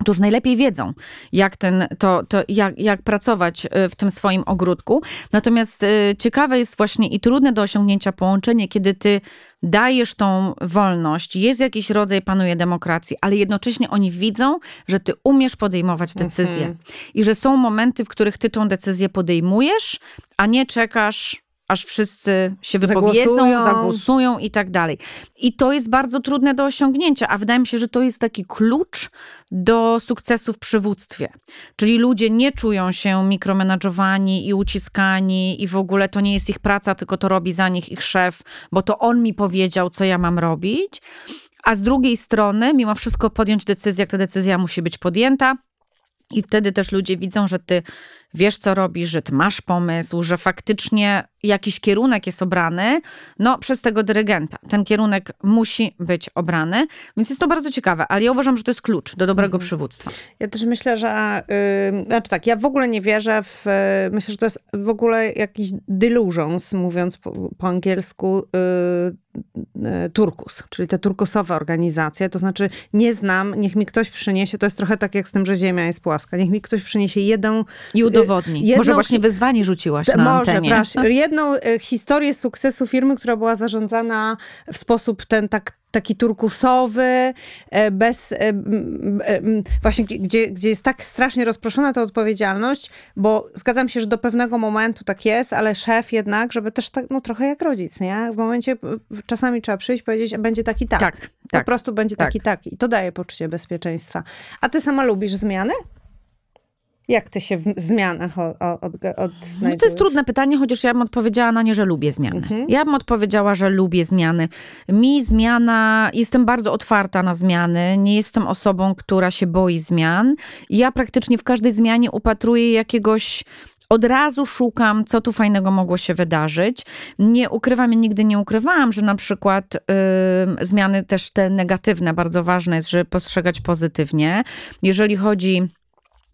którzy najlepiej wiedzą, jak, ten, to, to, jak, jak pracować y, w tym swoim ogródku. Natomiast y, ciekawe jest właśnie i trudne do osiągnięcia połączenie, kiedy ty dajesz tą wolność, jest jakiś rodzaj, panuje demokracji, ale jednocześnie oni widzą, że ty umiesz podejmować decyzje mhm. i że są momenty, w których ty tą decyzję podejmujesz, a nie czekasz aż wszyscy się wypowiedzą, zagłosują. zagłosują i tak dalej. I to jest bardzo trudne do osiągnięcia, a wydaje mi się, że to jest taki klucz do sukcesu w przywództwie. Czyli ludzie nie czują się mikromenadżowani i uciskani i w ogóle to nie jest ich praca, tylko to robi za nich ich szef, bo to on mi powiedział, co ja mam robić. A z drugiej strony, mimo wszystko podjąć decyzję, jak ta decyzja musi być podjęta, i wtedy też ludzie widzą, że ty wiesz, co robisz, że ty masz pomysł, że faktycznie jakiś kierunek jest obrany, no przez tego dyrygenta. Ten kierunek musi być obrany, więc jest to bardzo ciekawe, ale ja uważam, że to jest klucz do dobrego mhm. przywództwa. Ja też myślę, że, yy, znaczy tak, ja w ogóle nie wierzę w, yy, myślę, że to jest w ogóle jakiś delusions, mówiąc po, po angielsku, yy, turkus, czyli te turkusowe organizacje, to znaczy nie znam, niech mi ktoś przyniesie, to jest trochę tak jak z tym, że Ziemia jest płaska, niech mi ktoś przyniesie jedną... I udowodni. Jedną, może właśnie wyzwanie rzuciłaś na może, antenie. Proszę, jedną e, historię sukcesu firmy, która była zarządzana w sposób ten tak taki turkusowy, e, bez, e, właśnie gdzie, gdzie jest tak strasznie rozproszona ta odpowiedzialność, bo zgadzam się, że do pewnego momentu tak jest, ale szef jednak, żeby też tak, no trochę jak rodzic, nie? W momencie, czasami trzeba przyjść, powiedzieć, będzie taki tak. Tak, Po tak, prostu będzie tak. taki tak. I to daje poczucie bezpieczeństwa. A ty sama lubisz zmiany? Jak ty się w zmianach od, od, od No to jest trudne pytanie, chociaż ja bym odpowiedziała na nie, że lubię zmiany. Mhm. Ja bym odpowiedziała, że lubię zmiany. Mi zmiana, jestem bardzo otwarta na zmiany. Nie jestem osobą, która się boi zmian. Ja praktycznie w każdej zmianie upatruję jakiegoś od razu szukam, co tu fajnego mogło się wydarzyć. Nie ukrywam i nigdy nie ukrywałam, że na przykład yy, zmiany też te negatywne, bardzo ważne jest, żeby postrzegać pozytywnie. Jeżeli chodzi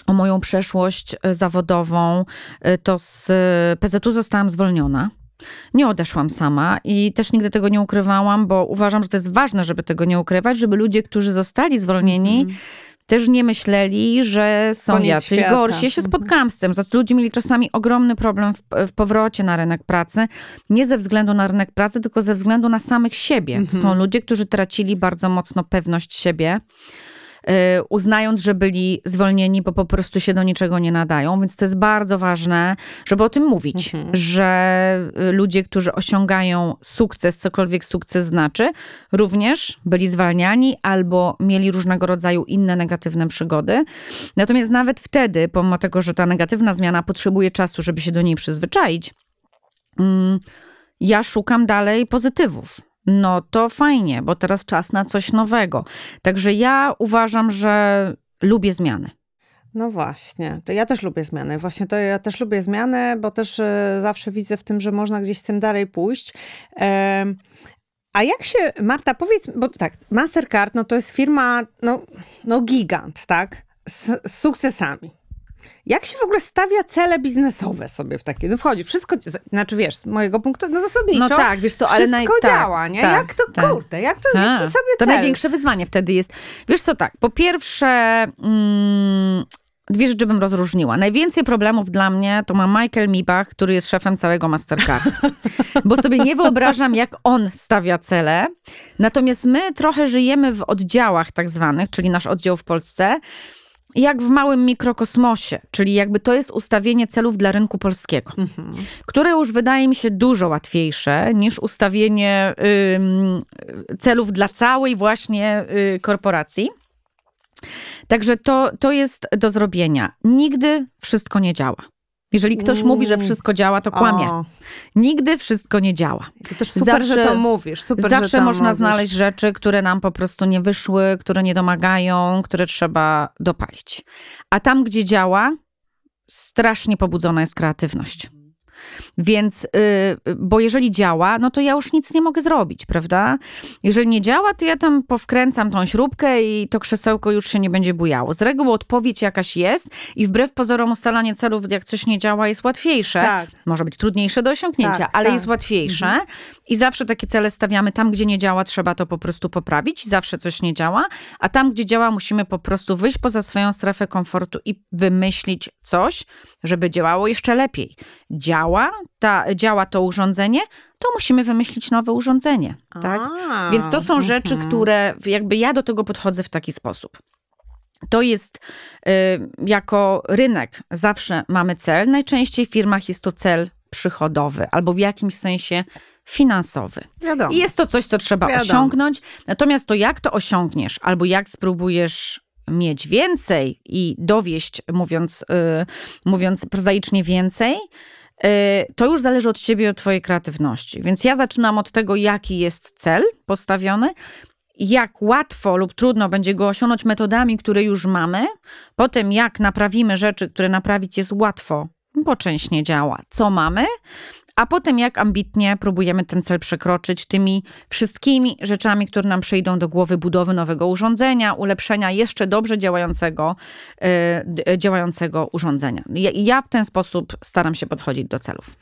o moją przeszłość e, zawodową, e, to z e, PZU zostałam zwolniona. Nie odeszłam sama i też nigdy tego nie ukrywałam, bo uważam, że to jest ważne, żeby tego nie ukrywać, żeby ludzie, którzy zostali zwolnieni, mm. też nie myśleli, że są Koniec jacyś świata. gorsi. Ja się mhm. spotkałam z tym. Zatem ludzie mieli czasami ogromny problem w, w, powrocie na rynek pracy. Nie ze względu na rynek pracy, tylko ze względu na samych siebie. To są mhm. ludzie, którzy tracili bardzo mocno pewność siebie. Uznając, że byli zwolnieni, bo po prostu się do niczego nie nadają. Więc to jest bardzo ważne, żeby o tym mówić, mhm. że y, ludzie, którzy osiągają sukces, cokolwiek sukces znaczy, również byli zwalniani albo mieli różnego rodzaju inne negatywne przygody. Natomiast nawet wtedy, pomimo tego, że ta negatywna zmiana potrzebuje czasu, żeby się do niej przyzwyczaić, mm, ja szukam dalej pozytywów. No to fajnie, bo teraz czas na coś nowego. Także ja uważam, że lubię zmiany. No właśnie, to ja też lubię zmiany. Właśnie to ja też lubię zmiany, bo też e, zawsze widzę w tym, że można gdzieś z tym dalej pójść. A jak się, Marta, powiedz, bo tak, Mastercard, no to jest firma, no, no gigant, tak? Z, z sukcesami. Jak się w ogóle stawia cele biznesowe sobie w takie? No wchodzi, wszystko, znaczy wiesz, z mojego punktu, no zasadniczo, no tak, wiesz co, ale wszystko naj... Tak, działa, nie? Tak, jak to, tak. kurde, jak to, jaki sobie To cel? największe wyzwanie wtedy jest. Wiesz co, tak, po pierwsze... Mm, dwie rzeczy bym rozróżniła. Najwięcej problemów dla mnie to ma Michael Mibach, który jest szefem całego Mastercard. Bo sobie nie wyobrażam, jak on stawia cele. Natomiast my trochę żyjemy w oddziałach tak zwanych, czyli nasz oddział w Polsce, jak w małym mikrokosmosie, czyli jakby to jest ustawienie celów dla rynku polskiego, mhm. które już wydaje mi się dużo łatwiejsze niż ustawienie y, celów dla całej właśnie y, korporacji. Także to, to jest do zrobienia. Nigdy wszystko nie działa. Jeżeli ktoś mówi, że wszystko działa, to kłamie. O. Nigdy wszystko nie działa. To też super, zawsze, że to mówisz. Super, zawsze to można mówisz. znaleźć rzeczy, które nam po prostu nie wyszły, które nie domagają, które trzeba dopalić. A tam, gdzie działa, strasznie pobudzona jest kreatywność. Więc, yy, bo jeżeli działa, no to ja już nic nie mogę zrobić, prawda? Jeżeli nie działa, to ja tam powkręcam tą śrubkę i to krzesełko już się nie będzie bujało. Z reguły odpowiedź jakaś jest i wbrew pozorom ustalanie celów, jak coś nie działa, jest łatwiejsze. Tak. Może być trudniejsze do osiągnięcia, tak, ale tak. jest łatwiejsze. Mhm. I zawsze takie cele stawiamy tam, gdzie nie działa, trzeba to po prostu poprawić. Zawsze coś nie działa, a tam, gdzie działa, musimy po prostu wyjść poza swoją strefę komfortu i wymyślić coś, żeby działało jeszcze lepiej. Działa ta, działa to urządzenie, to musimy wymyślić nowe urządzenie. Tak? A, Więc to są rzeczy, mhm. które jakby ja do tego podchodzę w taki sposób. To jest y, jako rynek zawsze mamy cel. Najczęściej w firmach jest to cel przychodowy albo w jakimś sensie finansowy. Wiadomo. I jest to coś, co trzeba Wiadomo. osiągnąć. Natomiast to, jak to osiągniesz, albo jak spróbujesz mieć więcej i dowieść, mówiąc, y, mówiąc prozaicznie więcej, to już zależy od ciebie, od twojej kreatywności. Więc ja zaczynam od tego, jaki jest cel postawiony, jak łatwo lub trudno będzie go osiągnąć metodami, które już mamy, potem jak naprawimy rzeczy, które naprawić jest łatwo, bo część nie działa, co mamy, a potem jak ambitnie próbujemy ten cel przekroczyć tymi wszystkimi rzeczami, które nam przyjdą do głowy budowy nowego urządzenia, ulepszenia jeszcze dobrze działającego, yy, działającego urządzenia. Ja, ja w ten sposób staram się podchodzić do celów.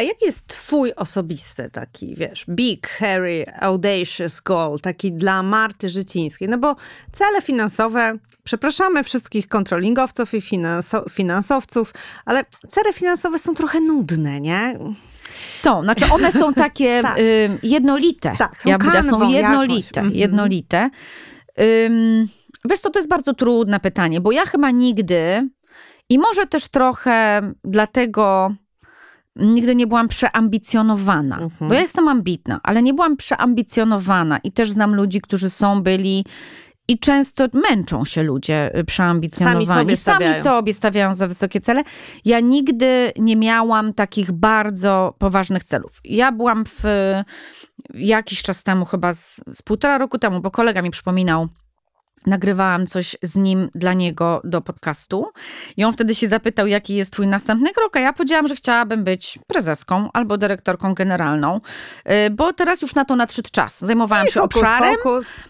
A jaki jest twój osobisty taki, wiesz, big, hairy, audacious goal, taki dla Marty Życińskiej? No bo cele finansowe, przepraszamy wszystkich kontrolingowców i finanso, finansowców, ale cele finansowe są trochę nudne, nie? Są, znaczy one są takie tak. y, jednolite. Tak, są, ja kanwą, są jednolite. Jakoś. jednolite. Ym, wiesz co, to jest bardzo trudne pytanie, bo ja chyba nigdy i może też trochę dlatego nigdy nie byłam przeambicjonowana, mhm. bo ja jestem ambitna, ale nie byłam przeambicjonowana i też znam ludzi, którzy są, byli i często męczą się ludzie y, przeambicjonowani. Sami sobie, stawiają. Sami sobie stawiają za wysokie cele. Ja nigdy nie miałam takich bardzo poważnych celów. Ja byłam w jakiś czas temu, chyba z, z półtora roku temu, bo kolega mi przypominał, nagrywałam coś z nim dla niego do podcastu i on wtedy się zapytał, jaki jest twój następny krok, a ja powiedziałam, że chciałabym być prezeską albo dyrektorką generalną, y, bo teraz już na to nadszedł czas. Zajmowałam I się hokus, obszarem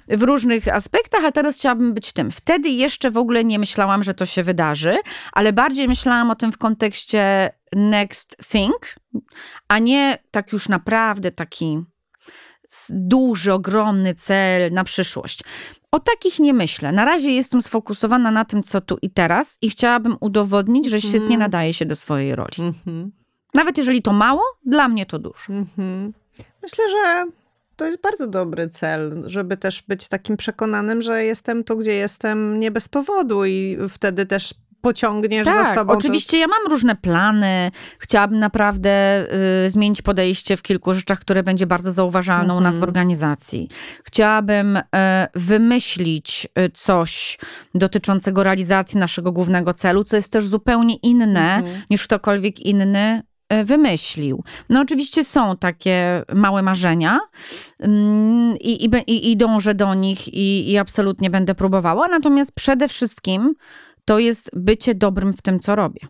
w różnych aspektach, a teraz chciałabym być tym. Wtedy jeszcze w ogóle nie myślałam, że to się wydarzy, ale bardziej myślałam o tym w kontekście next thing, a nie tak już naprawdę taki duży, ogromny cel na przyszłość. O takich nie myślę. Na razie jestem sfokusowana na tym, co tu i teraz i chciałabym udowodnić, że świetnie mm. nadaje się do swojej roli. Mm -hmm. Nawet jeżeli to mało, dla mnie to dużo. Mm -hmm. Myślę, że to jest bardzo dobry cel, żeby też być takim przekonanym, że jestem tu, gdzie jestem nie bez powodu i wtedy też pociągniesz tak, za sobą. Oczywiście ja mam różne plany. Chciałabym naprawdę y, zmienić podejście w kilku rzeczach, które będzie bardzo zauważalne u nas w mhm. organizacji. Chciałabym y, wymyślić y, coś dotyczącego realizacji naszego głównego celu, co jest też zupełnie inne mhm. niż ktokolwiek inny y, wymyślił. No oczywiście są takie małe marzenia mm, i, i, i dążę do nich i, i absolutnie będę próbowała, natomiast przede wszystkim to jest bycie dobrym w tym, co robię.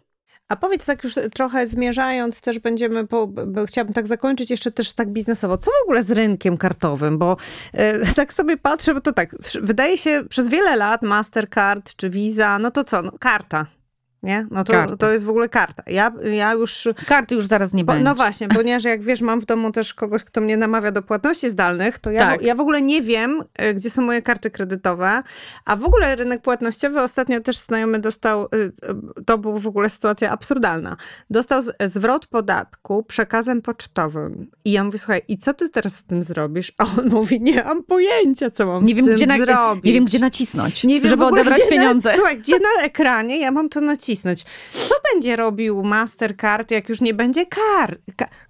A powiedz tak już trochę zmierzając, też będziemy, po, chciałabym tak zakończyć jeszcze też tak biznesowo. Co w ogóle z rynkiem kartowym? Bo e, tak sobie patrzę, bo to tak, wydaje się przez wiele lat Mastercard czy Visa, no to co, no, karta, nie? No to, to jest w ogóle karta. Ja, ja już... Karty już zaraz nie będzie. No właśnie, ponieważ jak wiesz, mam w domu też kogoś, kto mnie namawia do płatności zdalnych, to ja, tak. ja w ogóle nie wiem, e, gdzie są moje karty kredytowe, a w ogóle rynek płatnościowy ostatnio też znajomy dostał, e, to była w ogóle sytuacja absurdalna, dostał zwrot podatku przekazem pocztowym. I ja mówię, słuchaj, i co ty teraz z tym zrobisz? A on mówi, nie mam pojęcia, co mam nie z wiem, tym gdzie zrobić. Na, nie wiem, gdzie nacisnąć, nie wiem, żeby odebrać pieniądze. Słuchaj, gdzie na ekranie ja mam to nacisnąć? Nacisnąć. Co będzie robił Mastercard, jak już nie będzie kar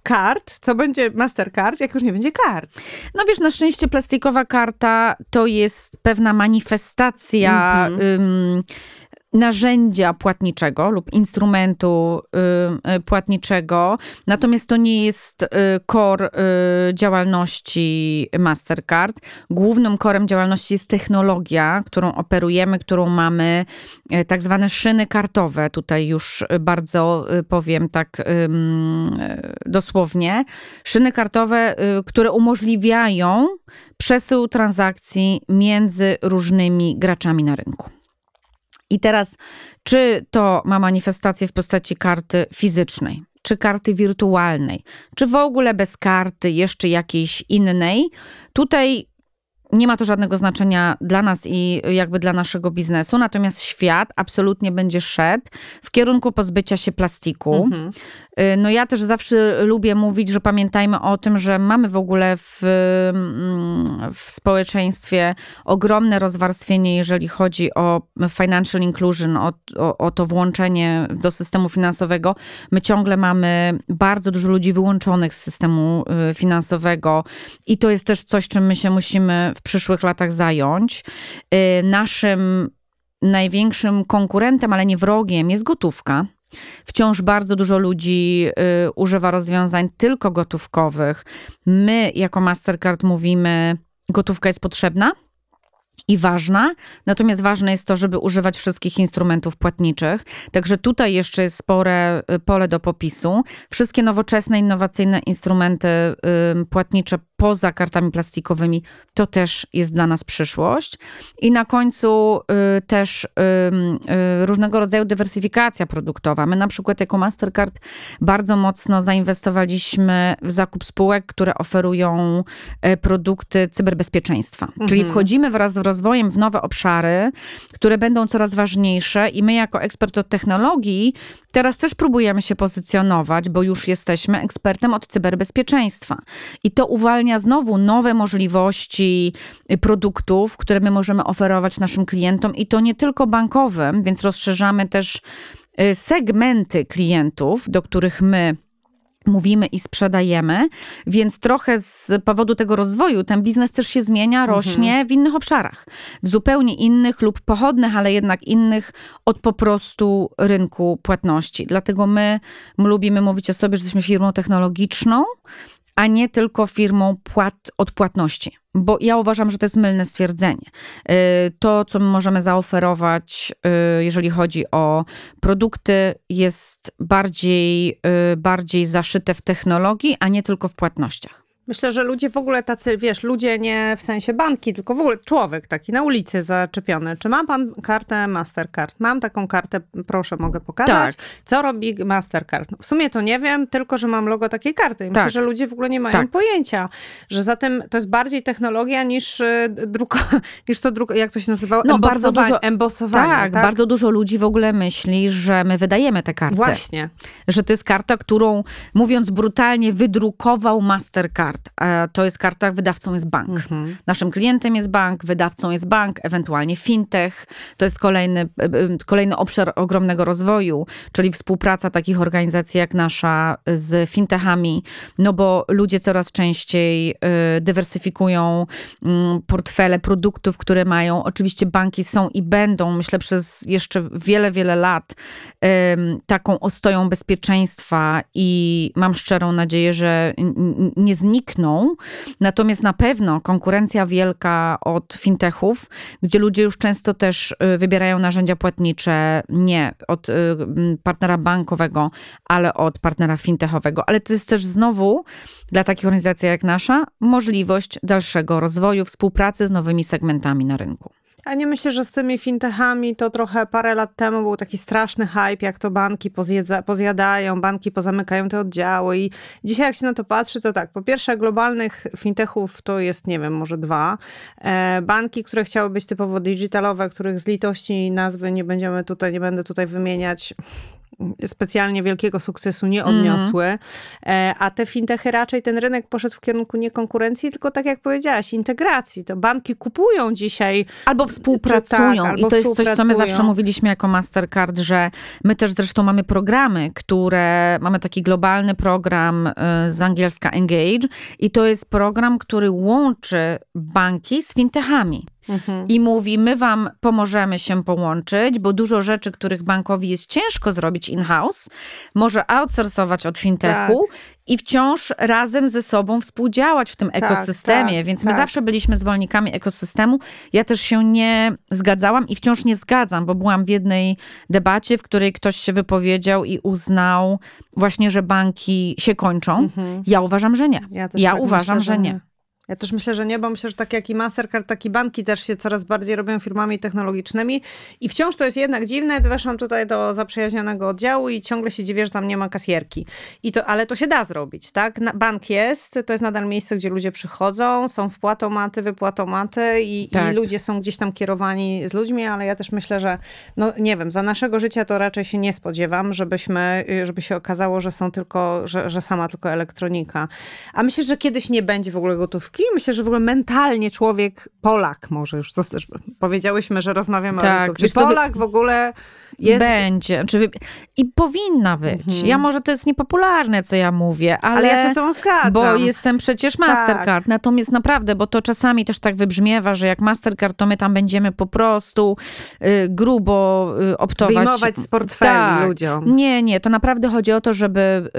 kart? Co będzie Mastercard, jak już nie będzie kart? No wiesz, na szczęście plastikowa karta to jest pewna manifestacja. Mhm narzędzia płatniczego lub instrumentu y, y, płatniczego, natomiast to nie jest y, core działalności Mastercard. Głównym korem działalności jest technologia, którą operujemy, którą mamy, tak zwane szyny kartowe. Tutaj już bardzo powiem tak dosłownie. Szyny kartowe, które umożliwiają przesył transakcji między różnymi graczami na rynku. I teraz, czy to ma manifestację w postaci karty fizycznej, czy karty wirtualnej, czy w ogóle bez karty jeszcze jakiejś innej, tutaj nie ma to żadnego znaczenia dla nas i jakby dla naszego biznesu, natomiast świat absolutnie będzie szedł w kierunku pozbycia się plastiku. Mhm. Y, no ja też zawsze lubię mówić, że pamiętajmy o tym, że mamy w ogóle w, mm, w społeczeństwie ogromne rozwarstwienie, jeżeli chodzi o financial inclusion, o, o, o to włączenie do systemu finansowego. My ciągle mamy bardzo dużo ludzi wyłączonych z systemu y, finansowego i to jest też coś, czym my się musimy w przyszłych latach zająć. Y, naszym największym konkurentem, ale nie wrogiem, jest gotówka. Wciąż bardzo dużo ludzi y, używa rozwiązań tylko gotówkowych. My, jako Mastercard, mówimy, gotówka jest potrzebna i ważna, natomiast ważne jest to, żeby używać wszystkich instrumentów płatniczych. Także tutaj jeszcze jest spore y, pole do popisu. Wszystkie nowoczesne, innowacyjne instrumenty płatnicze poza kartami plastikowymi, to też jest dla nas przyszłość. I na końcu y, też y, y, różnego rodzaju dywersyfikacja produktowa. My na przykład jako Mastercard bardzo mocno zainwestowaliśmy w zakup spółek, które oferują y, produkty cyberbezpieczeństwa. Mhm. Czyli wchodzimy wraz z rozwojem w nowe obszary, które będą coraz ważniejsze i my jako ekspert od technologii teraz też próbujemy się pozycjonować, bo już jesteśmy ekspertem od cyberbezpieczeństwa. I to uwalnia znowu nowe możliwości produktów, które my możemy oferować naszym klientom i to nie tylko bankowym, więc rozszerzamy też y, segmenty klientów, do których my mówimy i sprzedajemy, więc trochę z powodu tego rozwoju ten biznes też się zmienia, mhm. rośnie mhm. w innych obszarach, w zupełnie innych lub pochodnych, ale jednak innych od po prostu rynku płatności. Dlatego my lubimy mówić o sobie, że jesteśmy firmą technologiczną, a nie tylko firmą płat, odpłatności. Bo ja uważam, że to jest mylne stwierdzenie. Y, to, co my możemy zaoferować, y, jeżeli chodzi o produkty, jest bardziej, y, bardziej zaszyte w technologii, a nie tylko w płatnościach. Myślę, że ludzie w ogóle tacy, wiesz, ludzie nie w sensie banki, tylko w ogóle człowiek taki na ulicy zaczepiony. Czy ma pan kartę Mastercard? Mam taką kartę, proszę, mogę pokazać. Tak. Co robi Mastercard? No, w sumie to nie wiem, tylko że mam logo takiej karty. I tak. Myślę, że ludzie w ogóle nie mają tak. pojęcia, że zatem to jest bardziej technologia niż y, druko, niż to druk, jak to się nazywało? No, bardzo dużo, embosowanie. Tak, tak, bardzo dużo ludzi w ogóle myśli, że my wydajemy te karty. Właśnie. Że to jest karta, którą, mówiąc brutalnie, wydrukował Mastercard. Kart. To jest karta, wydawcą jest bank. Mhm. Naszym klientem jest bank, wydawcą jest bank, ewentualnie fintech. To jest kolejny, kolejny obszar ogromnego rozwoju, czyli współpraca takich organizacji jak nasza z fintechami, no bo ludzie coraz częściej y, dywersyfikują mm, portfele produktów, które mają. Oczywiście banki są i będą, myślę, przez jeszcze wiele, wiele lat taką ostoją bezpieczeństwa i mam szczerą nadzieję, że nie znikną. Natomiast na pewno konkurencja wielka od fintechów, gdzie ludzie już często też y, wybierają narzędzia płatnicze nie od y, partnera bankowego, ale od partnera fintechowego. Ale to jest też znowu dla takich organizacji jak nasza możliwość dalszego rozwoju, współpracy z nowymi segmentami na rynku. A nie myślę, że z tymi fintechami to trochę parę lat temu był taki straszny hype, jak to banki pozjedza, pozjadają, banki pozamykają te oddziały i dzisiaj jak się na to patrzy, to tak, po pierwsze globalnych fintechów to jest, nie wiem, może dwa. E, banki, które chciały być typowo digitalowe, których z litości nazwy nie będziemy tutaj, nie będę tutaj wymieniać, specjalnie wielkiego sukcesu nie odniosły, mm. a te fintechy raczej ten rynek poszedł w kierunku nie konkurencji, tylko tak jak powiedziałaś, integracji. To banki kupują dzisiaj. Albo współpracują. Tak, I to jest coś, co my zawsze mówiliśmy jako Mastercard, że my też zresztą mamy programy, które, mamy taki globalny program y, z angielska Engage i to jest program, który łączy banki z fintechami. Mhm. I mówi, my wam pomożemy się połączyć, bo dużo rzeczy, których bankowi jest ciężko zrobić in-house, może outsourcować od fintechu tak. i wciąż razem ze sobą współdziałać w tym tak, ekosystemie. Tak, Więc my tak. zawsze byliśmy zwolennikami ekosystemu. Ja też się nie zgadzałam i wciąż nie zgadzam, bo byłam w jednej debacie, w której ktoś się wypowiedział i uznał właśnie, że banki się kończą. Mhm. Ja uważam, że nie. Ja, ja tak uważam, myślę, że nie. Ja też myślę, że nie, bo myślę, że tak jak i Mastercard, tak i banki też się coraz bardziej robią firmami technologicznymi i wciąż to jest jednak dziwne. Weszłam tutaj do zaprzyjaźnionego oddziału i ciągle się dziwię, że tam nie ma kasjerki. I to, ale to się da zrobić, tak? Bank jest, to jest nadal miejsce, gdzie ludzie przychodzą, są wpłatomaty, wypłatomaty i, tak. i ludzie są gdzieś tam kierowani z ludźmi, ale ja też myślę, że no nie wiem, za naszego życia to raczej się nie spodziewam, żebyśmy, żeby się okazało, że są tylko, że, że sama tylko elektronika. A myślę, że kiedyś nie będzie w ogóle gotówki Myślę, że w ogóle mentalnie człowiek, Polak może już, to też powiedziałyśmy, że rozmawiamy tak, o rynku. Polak w ogóle jest... Będzie. Czy I powinna być. Mhm. Ja może to jest niepopularne, co ja mówię, ale, ale ja się z tą zgadzam. Bo jestem przecież Mastercard. Tak. Natomiast naprawdę, bo to czasami też tak wybrzmiewa, że jak Mastercard, to my tam będziemy po prostu y, grubo y, optować. Wyjmować z portfeli tak. ludziom. Nie, nie. To naprawdę chodzi o to, żeby,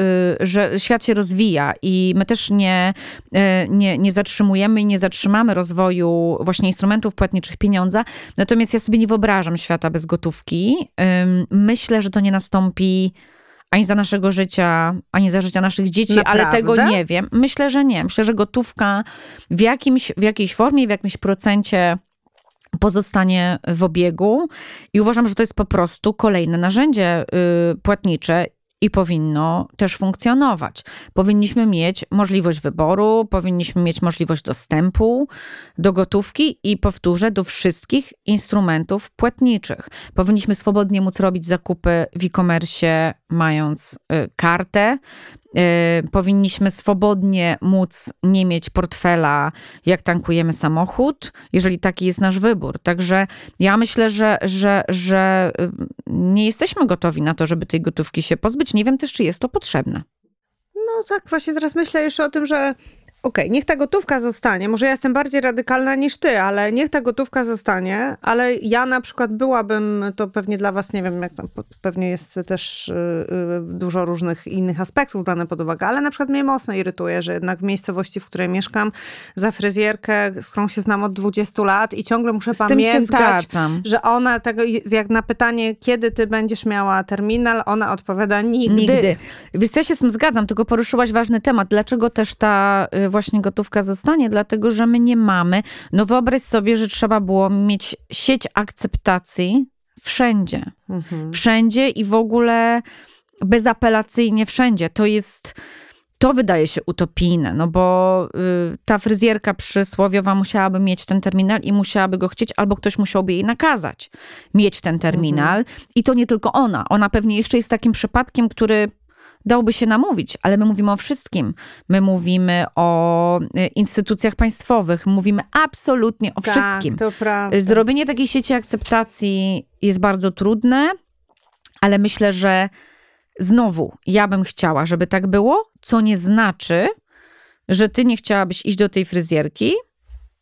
y, że świat się rozwija i my też nie, y, nie, nie zatrzymujemy i nie zatrzymamy rozwoju właśnie instrumentów płatniczych pieniądza. Natomiast ja sobie nie wyobrażam świata bez gotówki. Myślę, że to nie nastąpi ani za naszego życia, ani za życia naszych dzieci, Naprawdę? ale tego nie wiem. Myślę, że nie. Myślę, że gotówka w, jakimś, w jakiejś formie, w jakimś procencie pozostanie w obiegu i uważam, że to jest po prostu kolejne narzędzie y, płatnicze i powinno też funkcjonować. Powinniśmy mieć możliwość wyboru, powinniśmy mieć możliwość dostępu do gotówki i powtórzę, do wszystkich instrumentów płatniczych. Powinniśmy swobodnie móc robić zakupy w e-commerce, mając y, kartę, powinniśmy swobodnie móc nie mieć portfela, jak tankujemy samochód, jeżeli taki jest nasz wybór. Także ja myślę, że, że, że y, nie jesteśmy gotowi na to, żeby tej gotówki się pozbyć. Nie wiem też, czy jest to potrzebne. No tak, właśnie teraz myślę jeszcze o tym, że Okej, okay, niech ta gotówka zostanie. Może ja jestem bardziej radykalna niż ty, ale niech ta gotówka zostanie. Ale ja na przykład byłabym, to pewnie dla was, nie wiem, jak tam pewnie jest też yy, dużo różnych innych aspektów brane pod uwagę, ale na przykład mnie mocno irytuje, że jednak w miejscowości, w której mieszkam, za fryzjerkę, z którą się znam od 20 lat i ciągle muszę z pamiętać, że ona tego, jak na pytanie, kiedy ty będziesz miała terminal, ona odpowiada nigdy. Nigdy. Wiesz, ja się z tym zgadzam, tylko poruszyłaś ważny temat. Dlaczego też ta y, właśnie gotówka zostanie, dlatego że my nie mamy. No wyobraź sobie, że trzeba było mieć sieć akceptacji wszędzie. Mhm. Wszędzie i w ogóle bezapelacyjnie wszędzie. To jest. To wydaje się utopijne, no bo y, ta fryzjerka przysłowiowa musiałaby mieć ten terminal i musiałaby go chcieć, albo ktoś musiałby jej nakazać mieć ten terminal. Mhm. I to nie tylko ona. Ona pewnie jeszcze jest takim przypadkiem, który dałoby się namówić, ale my mówimy o wszystkim. My mówimy o y, instytucjach państwowych, mówimy absolutnie o tak, wszystkim. To prawda. Zrobienie takiej sieci akceptacji jest bardzo trudne, ale myślę, że znowu ja bym chciała, żeby tak było, co nie znaczy, że ty nie chciałabyś iść do tej fryzjerki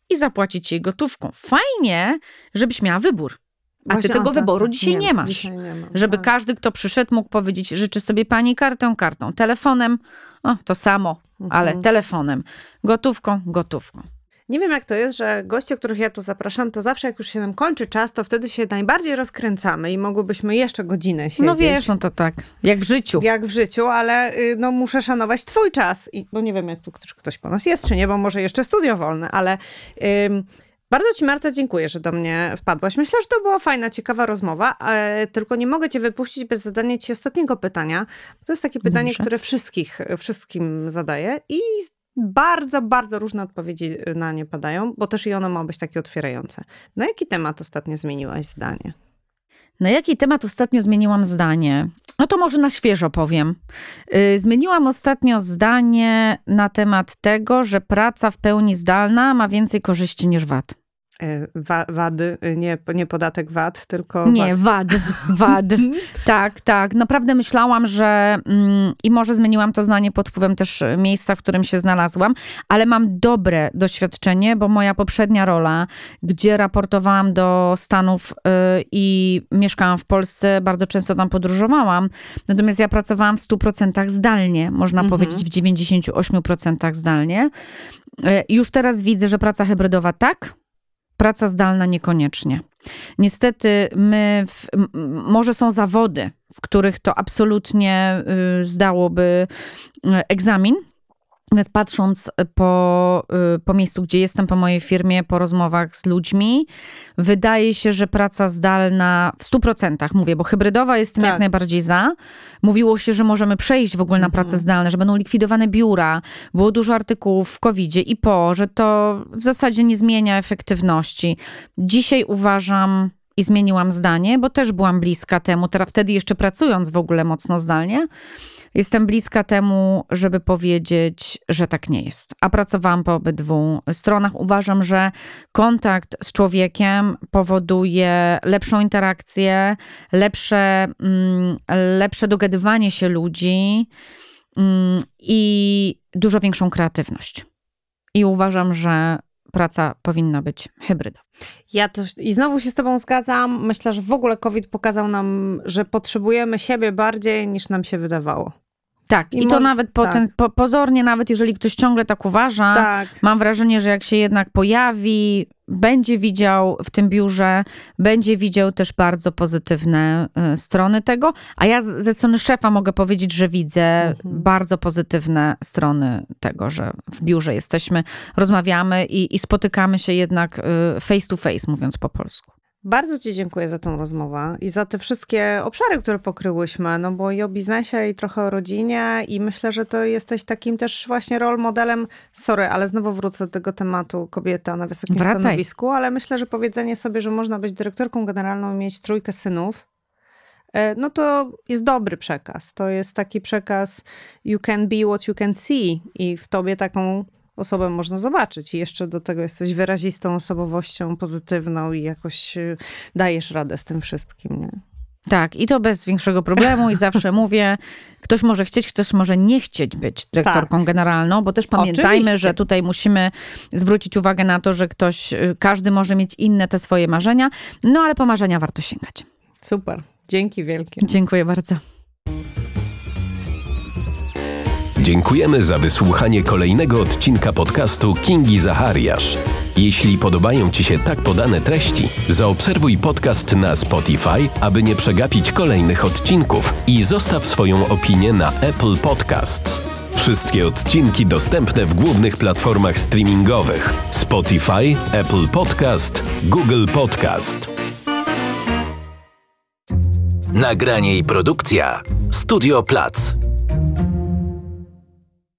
i zapłacić jej gotówką. Fajnie, żebyś miała wybór. A Właśnie, ty tego tak, wyboru tak, dzisiaj nie, mam, masz. Dzisiaj nie mam, Żeby tak. każdy, kto przyszedł, mógł powiedzieć, życzy sobie pani kartę, kartą, telefonem, o, to samo, ale Mhm. telefonem, gotówką, gotówką. Nie wiem, jak to jest, że goście, których ja tu zapraszam, to zawsze jak już się nam kończy czas, to wtedy się najbardziej rozkręcamy i mogłybyśmy jeszcze godzinę siedzieć. No wiesz, no to tak, jak w życiu. Jak w życiu, ale y, no, muszę szanować twój czas. I, bo nie wiem, jak tu ktoś, ktoś po nas jest, czy nie, bo może jeszcze studio wolne, ale ym, bardzo ci, Marta, dziękuję, że do mnie wpadłaś. Myślę, że to była fajna, ciekawa rozmowa, e, tylko nie mogę cię wypuścić bez zadania ci ostatniego pytania. To jest takie pytanie, Dobrze. które wszystkich, wszystkim zadaję i bardzo, bardzo różne odpowiedzi na nie padają, bo też i ono ma być takie otwierające. Na jaki temat ostatnio zmieniłaś zdanie? Na jaki temat ostatnio zmieniłam zdanie? No to może na świeżo powiem. Yy, Zmieniłam ostatnio zdanie na temat tego, że praca w pełni zdalna ma więcej korzyści niż wad. E, Wa- wady, y, nie, nie podatek VAT, tylko Nie, wad. wad, wad. tak, tak. Naprawdę myślałam, że mm, i może zmieniłam to zdanie pod wpływem też miejsca, w którym się znalazłam, ale mam dobre doświadczenie, bo moja poprzednia rola, gdzie raportowałam do Stanów y, i mieszkałam w Polsce, bardzo często tam podróżowałam. Natomiast ja pracowałam w 100% zdalnie, można Mhm. powiedzieć w 98% zdalnie. Y, Już teraz widzę, że praca hybrydowa tak, praca zdalna niekoniecznie. Niestety, my, w, może są zawody, w których to absolutnie y, zdałoby y, egzamin. Natomiast patrząc po, y, po miejscu, gdzie jestem, po mojej firmie, po rozmowach z ludźmi, wydaje się, że praca zdalna w 100% mówię, bo hybrydowa jestem Tak. jak najbardziej za. Mówiło się, że możemy przejść w ogóle na Mhm. prace zdalne, że będą likwidowane biura. Było dużo artykułów w covid i po, że to w zasadzie nie zmienia efektywności. Dzisiaj uważam i zmieniłam zdanie, bo też byłam bliska temu, teraz wtedy jeszcze pracując w ogóle mocno zdalnie, jestem bliska temu, żeby powiedzieć, że tak nie jest. A pracowałam po obydwu stronach. Uważam, że kontakt z człowiekiem powoduje lepszą interakcję, lepsze, mm, lepsze dogadywanie się ludzi mm, i dużo większą kreatywność. I uważam, że praca powinna być hybrydowa. Ja też i znowu się z Tobą zgadzam. Myślę, że w ogóle COVID pokazał nam, że potrzebujemy siebie bardziej niż nam się wydawało. Tak, I i, to może- nawet po tak. ten, po, pozornie, nawet jeżeli ktoś ciągle tak uważa, Tak. mam wrażenie, że jak się jednak pojawi, będzie widział w tym biurze, będzie widział też bardzo pozytywne y, strony tego. A ja z- ze strony szefa mogę powiedzieć, że widzę Mhm. bardzo pozytywne strony tego, że w biurze jesteśmy, rozmawiamy i, i spotykamy się jednak y, face to face, mówiąc po polsku. Bardzo Ci dziękuję za tą rozmowę i za te wszystkie obszary, które pokryłyśmy, no bo i o biznesie, i trochę o rodzinie i myślę, że to jesteś takim też właśnie role modelem, sorry, ale znowu wrócę do tego tematu kobieta na wysokim Wracaj. stanowisku, ale myślę, że powiedzenie sobie, że można być dyrektorką generalną i mieć trójkę synów, e, no to jest dobry przekaz. To jest taki przekaz you can be what you can see i w tobie taką osobę można zobaczyć. I jeszcze do tego jesteś wyrazistą osobowością pozytywną i jakoś y, dajesz radę z tym wszystkim. Nie? Tak, i to bez większego problemu i zawsze mówię, ktoś może chcieć, ktoś może nie chcieć być dyrektorką generalną, bo też pamiętajmy, Oczywiście. że tutaj musimy zwrócić uwagę na to, że ktoś, y, każdy może mieć inne te swoje marzenia, no ale po marzenia warto sięgać. Super. Dzięki wielkie. Dziękuję bardzo. Dziękujemy za wysłuchanie kolejnego odcinka podcastu Kingi Zachariasz. Jeśli podobają Ci się tak podane treści, zaobserwuj podcast na Spotify, aby nie przegapić kolejnych odcinków i zostaw swoją opinię na Apple Podcasts. Wszystkie odcinki dostępne w głównych platformach streamingowych: Spotify, Apple Podcast, Google Podcast. Nagranie i produkcja Studio Plac.